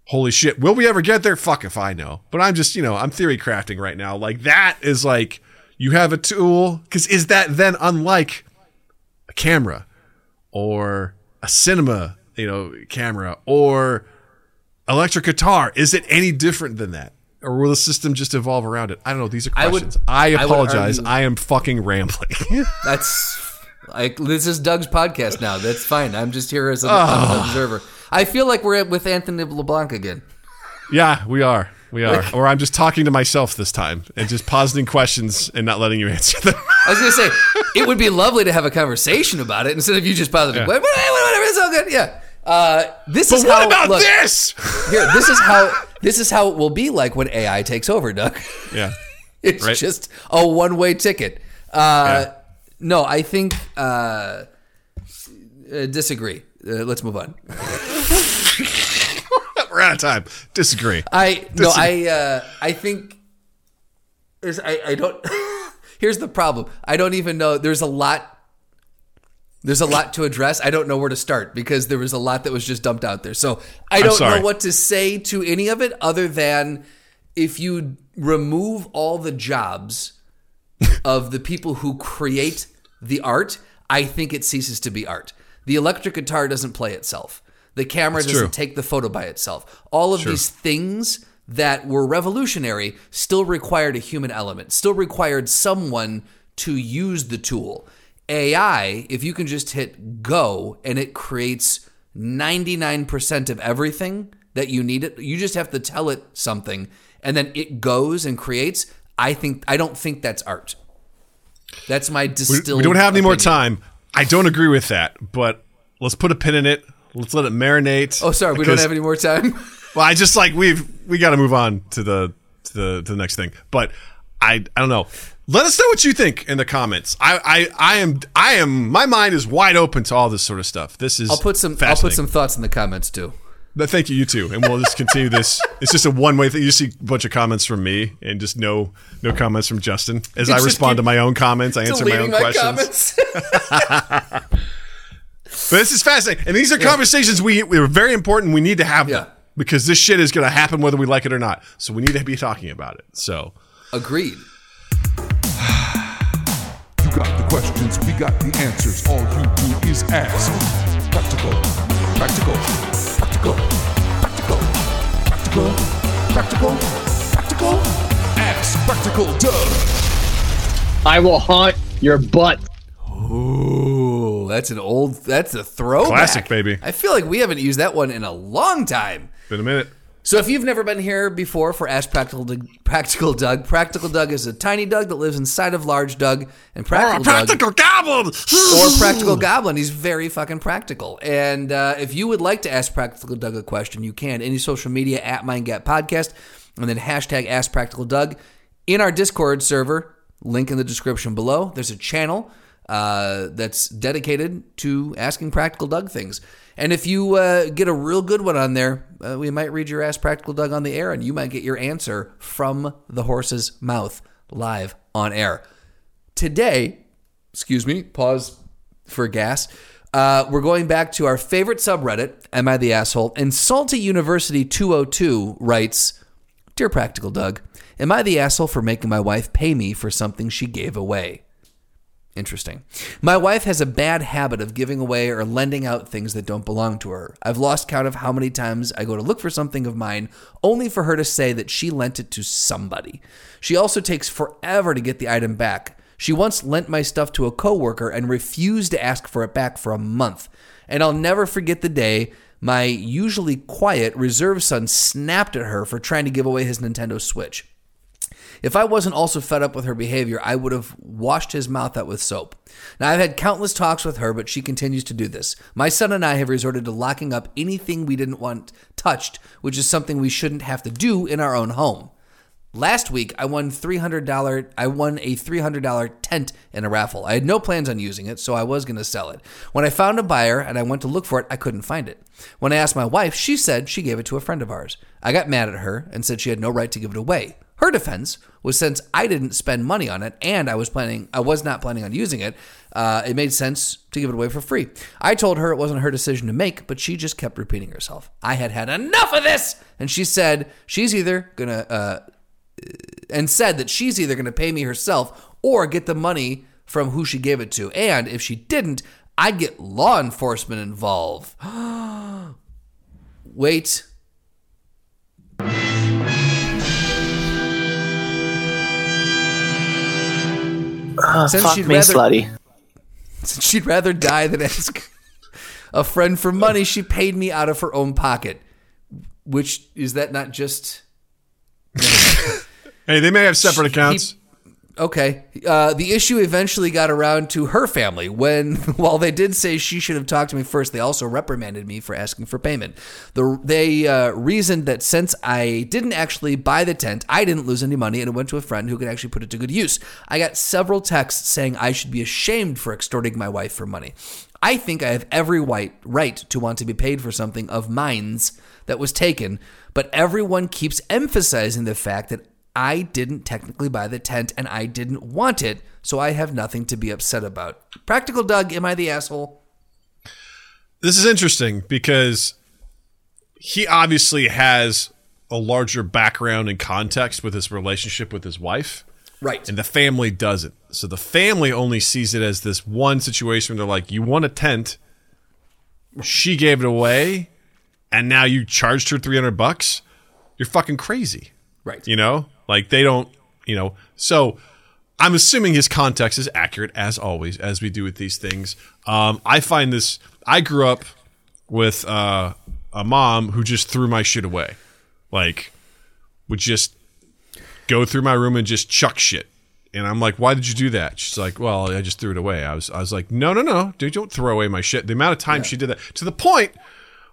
holy shit. Will we ever get there? Fuck if I know. But I'm just, you know, I'm theory crafting right now. Like that is like you have a tool cuz is that then unlike a camera or a cinema, you know, camera or electric guitar? Is it any different than that? Or will the system just evolve around it? I don't know. These are I would- questions. I, I apologize. argue- I am fucking rambling. That's like this is Doug's podcast now. That's fine. I'm just here as an, an observer. I feel like we're with Anthony LeBlanc again. Yeah, we are. We are. or I'm just talking to myself this time and just positing questions and not letting you answer them. I was gonna say it would be lovely to have a conversation about it instead of you just positive. Yeah. Whatever, whatever, it's all good. Yeah. Uh, this but is what how. about look, this? Here, this is how. This is how it will be like when AI takes over, Doug. yeah. It's Right. just a one-way ticket. Uh, Yeah. No, I think uh, uh, disagree. Uh, let's move on. We're out of time. Disagree. I no, I uh, I think there's I, I don't. here's the problem. I don't even know. There's a lot. There's a lot to address. I don't know where to start because there was a lot that was just dumped out there. So I don't know what to say to any of it other than if you remove all the jobs of the people who create the art, I think it ceases to be art. The electric guitar doesn't play itself. The camera doesn't true. take the photo by itself. All of these things that were revolutionary still required a human element, still required someone to use the tool. AI, if you can just hit go and it creates 99% of everything that you need it, you just have to tell it something and then it goes and creates. I think I don't think that's art. That's my distilled. we don't have any more time. I don't agree with that, but let's put a pin in it. Let's let it marinate. Oh, sorry, we don't have any more time. Well, I just like we've we got to move on to the to the to the next thing. But I I don't know. Let us know what you think in the comments. I I I am I am my mind is wide open to all this sort of stuff. This is I'll put some. I'll put some thoughts in the comments too. But thank you, you too, and we'll just continue this. It's just a one way thing. You see a bunch of comments from me, and just no no comments from Justin. As I respond to my own comments, I answer my own my questions. But this is fascinating, and these are conversations we we are very important. We need to have them because this shit is going to happen whether we like it or not. So we need to be talking about it. So Agreed. You got the questions, we got the answers. All you do is ask. Practical, practical, practical, practical, practical, practical, practical. Ask Practical Doug. I will haunt your butt. Ooh, that's an old. That's a throwback. Classic, baby. I feel like we haven't used that one in a long time. been a minute. So if you've never been here before for Ask Practical Doug, Practical Doug, Practical Doug is a tiny Doug that lives inside of large Doug, and Practical Doug Practical goblin. or Practical Goblin. He's very fucking practical. And uh, if you would like to ask Practical Doug a question, you can. Any social media at Mind Gap Podcast, and then hashtag Ask Practical Doug. In our Discord server, link in the description below, there's a channel uh, that's dedicated to asking Practical Doug things. And if you uh, get a real good one on there, uh, we might read your Ask Practical Doug on the air, and you might get your answer from the horse's mouth live on air. Today, excuse me, pause for gas. Uh, we're going back to our favorite subreddit, Am I the Asshole? And Salty University 202 writes Dear Practical Doug, am I the asshole for making my wife pay me for something she gave away? Interesting. My wife has a bad habit of giving away or lending out things that don't belong to her. I've lost count of how many times I go to look for something of mine only for her to say that she lent it to somebody. She also takes forever to get the item back. She once lent my stuff to a coworker and refused to ask for it back for a month. And I'll never forget the day my usually quiet reserve son snapped at her for trying to give away his Nintendo Switch. If I wasn't also fed up with her behavior, I would have washed his mouth out with soap. Now, I've had countless talks with her, but she continues to do this. My son and I have resorted to locking up anything we didn't want touched, which is something we shouldn't have to do in our own home. Last week, I won $300 I won a $300 tent in a raffle. I had no plans on using it, so I was going to sell it. When I found a buyer and I went to look for it, I couldn't find it. When I asked my wife, she said she gave it to a friend of ours. I got mad at her and said she had no right to give it away. Her defense was since I didn't spend money on it and I was planning I was not planning on using it, uh, it made sense to give it away for free. I told her it wasn't her decision to make, but she just kept repeating herself. I had had enough of this, and she said she's either gonna uh, and said that she's either to pay me herself or get the money from who she gave it to. And if she didn't, I'd get law enforcement involved. Wait. Ah, Since Fuck she'd me, rather- slutty. Since she'd rather die than ask a friend for money, she paid me out of her own pocket. Which is that not just Hey, they may have separate accounts. Okay. Uh, the issue eventually got around to her family when, while they did say she should have talked to me first, they also reprimanded me for asking for payment. The, they uh, reasoned that since I didn't actually buy the tent, I didn't lose any money and it went to a friend who could actually put it to good use. I got several texts saying I should be ashamed for extorting my wife for money. I think I have every white right to want to be paid for something of mine's that was taken, but everyone keeps emphasizing the fact that I didn't technically buy the tent and I didn't want it, so I have nothing to be upset about. Practical Doug, am I the asshole? This is interesting because he obviously has a larger background and context with his relationship with his wife. Right. and the family doesn't. So the family only sees it as this one situation where they're like, "You want a tent? She gave it away, and now you charged her three hundred bucks. You're fucking crazy." Right. You know, like they don't. You know, so I'm assuming his context is accurate as always, as we do with these things. Um, I find this. I grew up with uh, a mom who just threw my shit away, like would just go through my room and just chuck shit And I'm like, why did you do that? She's like, well, I just threw it away. I was, I was like, no, no, no, dude, don't throw away my shit. The amount of time she did that to the point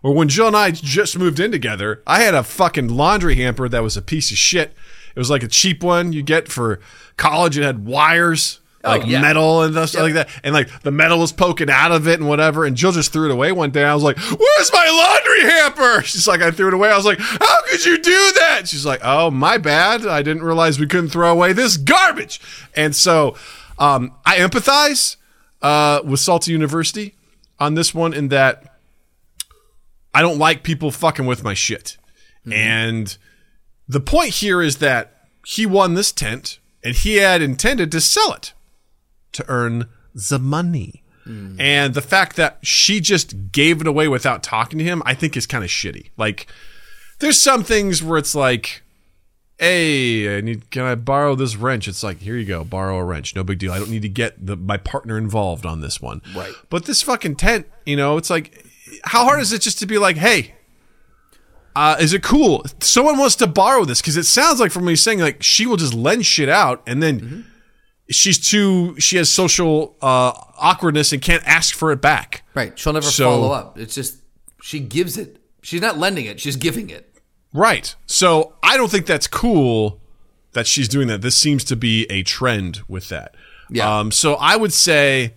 where when Jill and I just moved in together, I had a fucking laundry hamper that was a piece of shit. It was like a cheap one you get for college. It had wires, like yeah. metal and stuff like that. And like the metal was poking out of it and whatever. And Jill just threw it away one day. I was like, where's my laundry hamper? She's like, I threw it away. I was like, how could you do that? She's like, oh, my bad. I didn't realize we couldn't throw away this garbage. And so um, I empathize uh, with Salty University on this one in that I don't like people fucking with my shit. And the point here is that he won this tent and he had intended to sell it to earn the money. Hmm. And the fact that she just gave it away without talking to him, I think is kind of shitty. Like, there's some things where it's like, hey, I need, can I borrow this wrench? It's like, here you go, borrow a wrench. No big deal. I don't need to get the, my partner involved on this one. Right. But this fucking tent, you know, it's like, how hard is it just to be like, hey, uh, is it cool? Someone wants to borrow this because it sounds like from what he's saying, like she will just lend shit out and then she's too, she has social uh, awkwardness and can't ask for it back. Right. She'll never So- follow up. It's just she gives it. She's not lending it. She's giving it. Right. So I don't think that's cool that she's doing that. This seems to be a trend with that. Yeah. Um, so I would say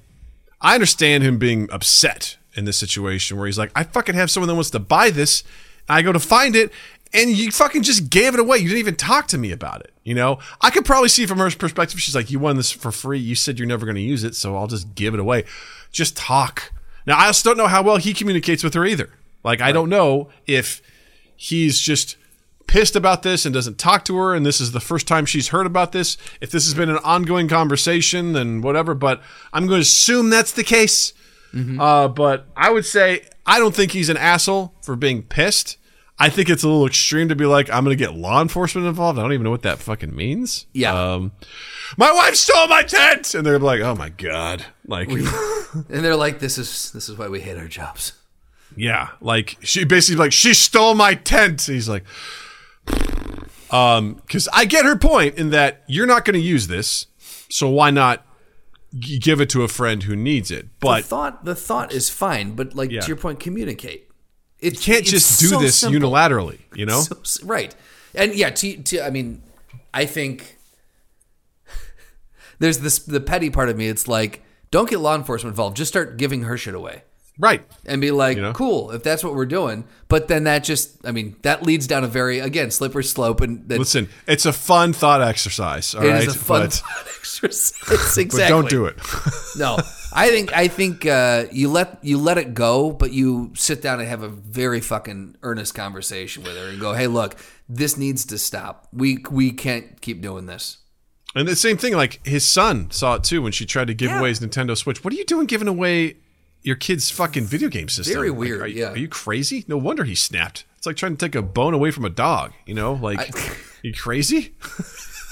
I understand him being upset in this situation where he's like, I fucking have someone that wants to buy this. I go to find it and you fucking just gave it away. You didn't even talk to me about it. You know, I could probably see from her perspective. She's like, you won this for free. You said you're never going to use it. So I'll just give it away. Just talk. Now, I also don't know how well he communicates with her either. Like, I don't know if he's just pissed about this and doesn't talk to her and this is the first time she's heard about this if this has been an ongoing conversation then whatever but i'm going to assume that's the case uh, but i would say i don't think he's an asshole for being pissed i think it's a little extreme to be like i'm going to get law enforcement involved i don't even know what that fucking means Yeah. um, my wife stole my tent and they're like oh my god like And they're like, "This is this is why we hate our jobs." Yeah, like she basically like she stole my tent. He's like, um, because I get her point in that you're not going to use this, so why not give it to a friend who needs it? But the thought the thought is fine, but like Yeah. to your point, communicate. It you can't just do this unilaterally, you know? So, right. And yeah, to, to I mean, I think there's this the petty part of me. It's like, don't get law enforcement involved. Just start giving her shit away right. and be like, You know? cool, if that's what we're doing. But then that just, I mean, that leads down a very again slippery slope, and Listen, it's a fun thought exercise. All it right, is a fun but, exercise. exactly. but don't do it. no, I think I think uh, you let you let it go, but you sit down and have a very fucking earnest conversation with her and go, "Hey, look, this needs to stop. We we can't keep doing this." And the same thing, like his son saw it too when she tried to give Yeah. away his Nintendo Switch. What are you doing giving away your kid's fucking video game system? Very Like, weird, are, you- yeah. Are you crazy? No wonder he snapped. It's like trying to take a bone away from a dog. You know, like you crazy?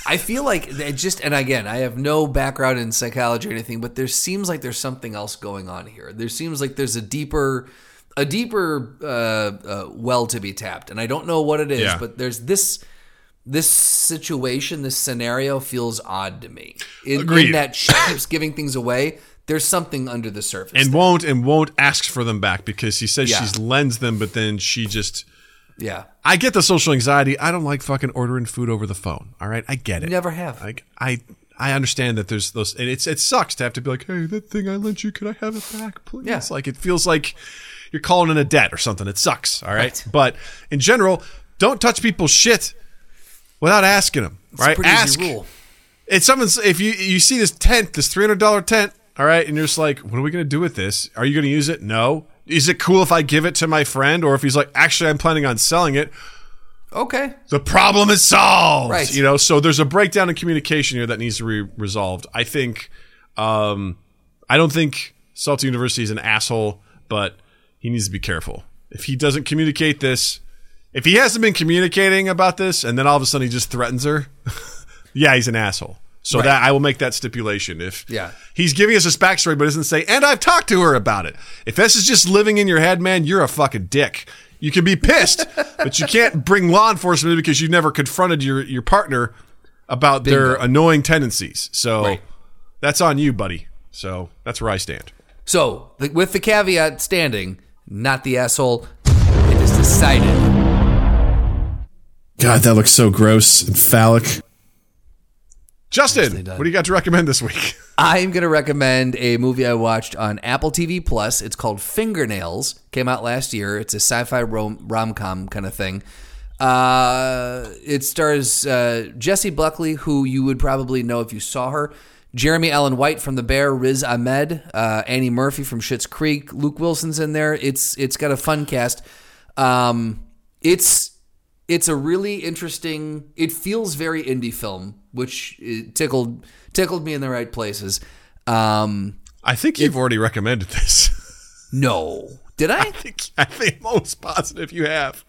I feel like it just, and again, I have no background in psychology or anything, but there seems like there's something else going on here. There seems like there's a deeper, a deeper uh, uh, well to be tapped, and I don't know what it is, Yeah. but there's this. This situation, this scenario feels odd to me. In, in that she keeps giving things away. There's something under the surface. and won't and won't ask for them back because he says Yeah. she lends them, but then she just. yeah, I get the social anxiety. I don't like fucking ordering food over the phone. All right, I get it. Never have. Like I, I understand that there's those, and it's it sucks to have to be like, hey, that thing I lent you, could I have it back, please? Yeah. Like it feels like you're calling in a debt or something. It sucks. All right, Right. but in general, don't touch people's shit without asking them. it's right? pretty Ask. easy rule. It's someone's if you you see this tent, this three hundred dollar tent, all right, and you're just like, what are we gonna do with this? Are you gonna use it? No. Is it cool if I give it to my friend, or if he's like, actually, I'm planning on selling it? Okay, The problem is solved. Right. You know, so there's a breakdown in communication here that needs to be resolved. I think, um, I don't think Salty University is an asshole, but he needs to be careful. If he doesn't communicate this, if he hasn't been communicating about this, and then all of a sudden he just threatens her, yeah, he's an asshole. So that I will make that stipulation. If Yeah. he's giving us his backstory, but doesn't say, and I've talked to her about it. If this is just living in your head, man, you're a fucking dick. You can be pissed, but you can't bring law enforcement because you never confronted your, your partner about their annoying tendencies. So Right. that's on you, buddy. So that's where I stand. So, the- with the caveat standing, not the asshole, it is decided. God, that looks so gross and phallic. Justin, what do you got to recommend this week? I'm going to recommend a movie I watched on Apple TV Plus. It's called Fingernails. Came out last year. It's a sci-fi rom- rom-com kind of thing. Uh, it stars uh, Jessie Buckley, who you would probably know if you saw her. Jeremy Allen White from The Bear, Riz Ahmed, uh, Annie Murphy from Schitt's Creek, Luke Wilson's in there. It's it's got a fun cast. Um, it's it's a really interesting. It feels very indie film, which uh, tickled tickled me in the right places. Um, I think you've already recommended this. no, did I? I think I think most positive you have.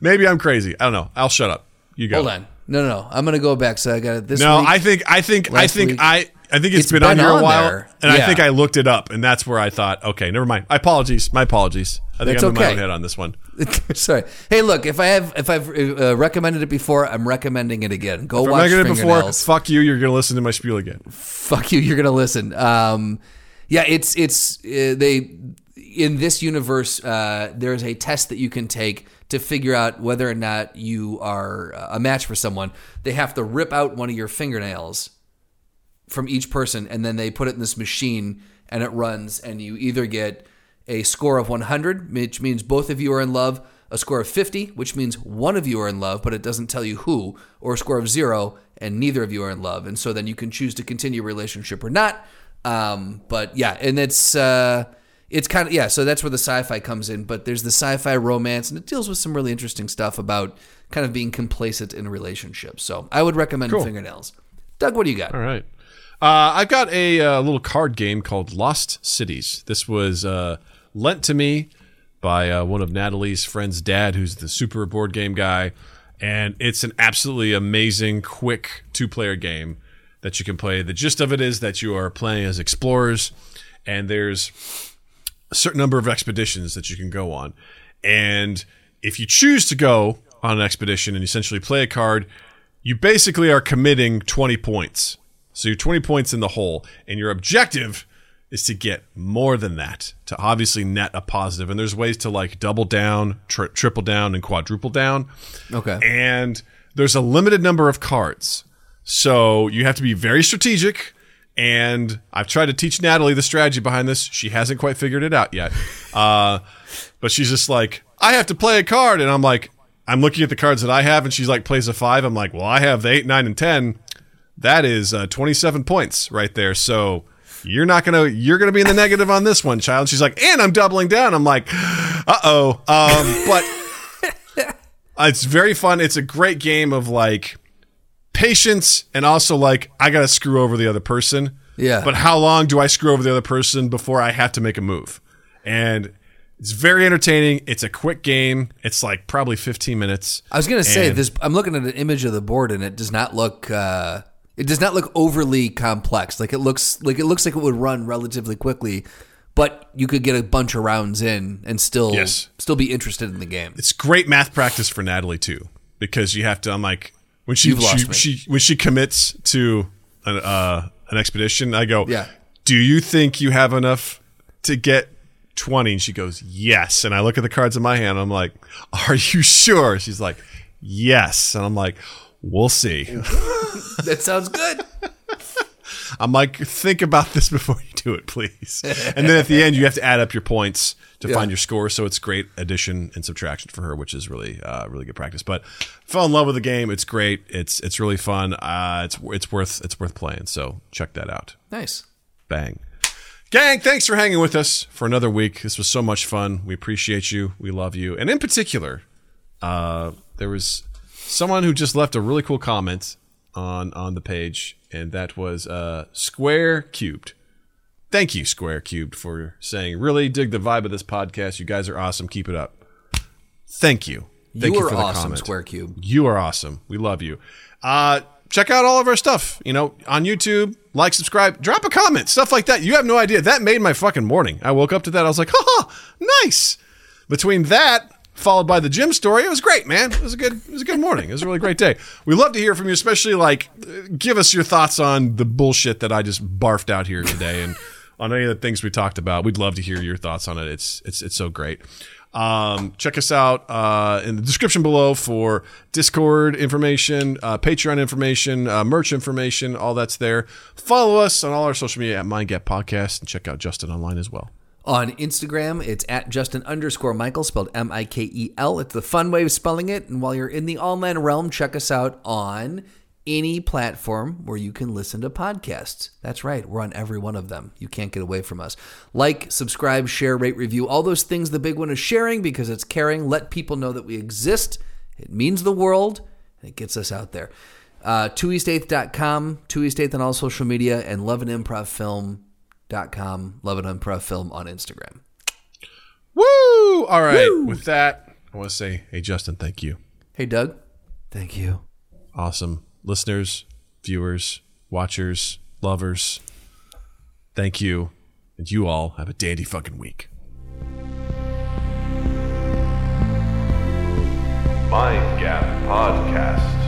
Maybe I'm crazy. I don't know. I'll shut up. You go. Hold on. No, no, no. I'm gonna go back. So I got it this No, week. I think I think I think week. I I think It's it's been, on been here a while, there. and I think I looked it up, and that's where I thought, okay, never mind. My apologies. My apologies. I think I'm in my own head on this one. Sorry. Hey, look. If I have, if I've uh, recommended it before, I'm recommending it again. Go If watch gonna before. Fuck you. You're gonna listen to my spiel again. fuck you you're gonna listen um yeah it's it's uh, they in this universe uh there's a test that you can take to figure out whether or not you are uh, a match for someone they have to rip out one of your fingernails from each person and then they put it in this machine and it runs and you either get a score of 100 which means both of you are in love a score of 50 which means one of you are in love but it doesn't tell you who or a score of 0 and neither of you are in love. And so then you can choose to continue a relationship or not. Um, but yeah and it's uh, it's kind of yeah so that's where the sci-fi comes in but there's the sci-fi romance and it deals with some really interesting stuff about kind of being complacent in relationships. So i would recommend fingernails. Doug what do you got? All right. Uh, I've got a uh, little card game called Lost Cities. This was uh, lent to me by uh, one of Natalie's friends' dad, who's the super board game guy. And it's an absolutely amazing, quick two player game that you can play. The gist of it is that you are playing as explorers, and there's a certain number of expeditions that you can go on. And if you choose to go on an expedition and essentially play a card, you basically are committing 20 points. So you're 20 points in the hole, and your objective is to get more than that to obviously net a positive. And there's ways to like double down, tri- triple down, and quadruple down. Okay. And there's a limited number of cards. So you have to be very strategic. And I've tried to teach Natalie the strategy behind this. She hasn't quite figured it out yet. Uh, but she's just like, I have to play a card. And I'm like, I'm looking at the cards that I have. And she's like, plays a five. I'm like, well, I have the eight, nine, and 10. That is uh, 27 points right there. So you're not gonna you're gonna be in the negative on this one, child. She's like, and I'm doubling down. I'm like, uh oh. Um, but it's very fun. It's a great game of like patience and also like I gotta screw over the other person. Yeah. But how long do I screw over the other person before I have to make a move? And it's very entertaining. It's a quick game. It's like probably 15 minutes. I was gonna say And- this. I'm looking at an image of the board, and it does not look. Uh, it does not look overly complex. Like it looks like it looks like it would run relatively quickly, but you could get a bunch of rounds in and still Yes. still be interested in the game. it's great math practice for Natalie too, because you have to. I'm like when she lost she, she when she commits to an uh, an expedition, I go, Yeah. Do you think you have enough to get twenty? And she goes, Yes. And I look at the cards in my hand. I'm like, Are you sure? She's like, Yes. And I'm like, We'll see. that sounds good. I'm like, think about this before you do it, please. And then at the end, you have to add up your points to Yeah. find your score. So it's great addition and subtraction for her, which is really, uh, really good practice. But fell in love with the game. It's great. It's it's really fun. Uh, it's it's worth it's worth playing. So check that out. Nice. Bang. Gang, thanks for hanging with us for another week. This was so much fun. We appreciate you. We love you. And in particular, uh, there was someone who just left a really cool comment on on the page, and that was uh, Square Cubed. Thank you, Square Cubed, for saying, really dig the vibe of this podcast. You guys are awesome. Keep it up. Thank you. Thank you you, are for the awesome, comment. Square Cube. You are awesome. We love you. Uh, check out all of our stuff. You know, on YouTube. Like, subscribe, drop a comment, stuff like that. You have no idea. That made my fucking morning. I woke up to that. I was like, haha, nice. Between that followed by the gym story. It was great, man. It was a good it was a good morning. It was a really great day. We love to hear from you, especially like give us your thoughts on the bullshit that I just barfed out here today and on any of the things we talked about. We'd love to hear your thoughts on it. It's it's it's so great. Um, check us out uh, in the description below for Discord information, uh, Patreon information, uh, merch information, all that's there. Follow us on all our social media at Mind Gap Podcast and check out Justin online as well. On Instagram, it's at Justin underscore Michael, spelled M I K E L. It's the fun way of spelling it. And while you're in the online realm, check us out on any platform where you can listen to podcasts. That's right, we're on every one of them. You can't get away from us. Like, subscribe, share, rate, review, all those things. The big one is sharing because it's caring. Let people know that we exist. It means the world, and it gets us out there. Uh, 2east8th.com, 2east8th on all social media, and loveimprovfilm.com, Love It Improv Film on Instagram. Woo! All right. With that, I want to say, hey, Justin, thank you. Hey, Doug. Thank you. Awesome. Listeners, viewers, watchers, lovers, thank you. And you all have a dandy fucking week. Mind Gap Podcast.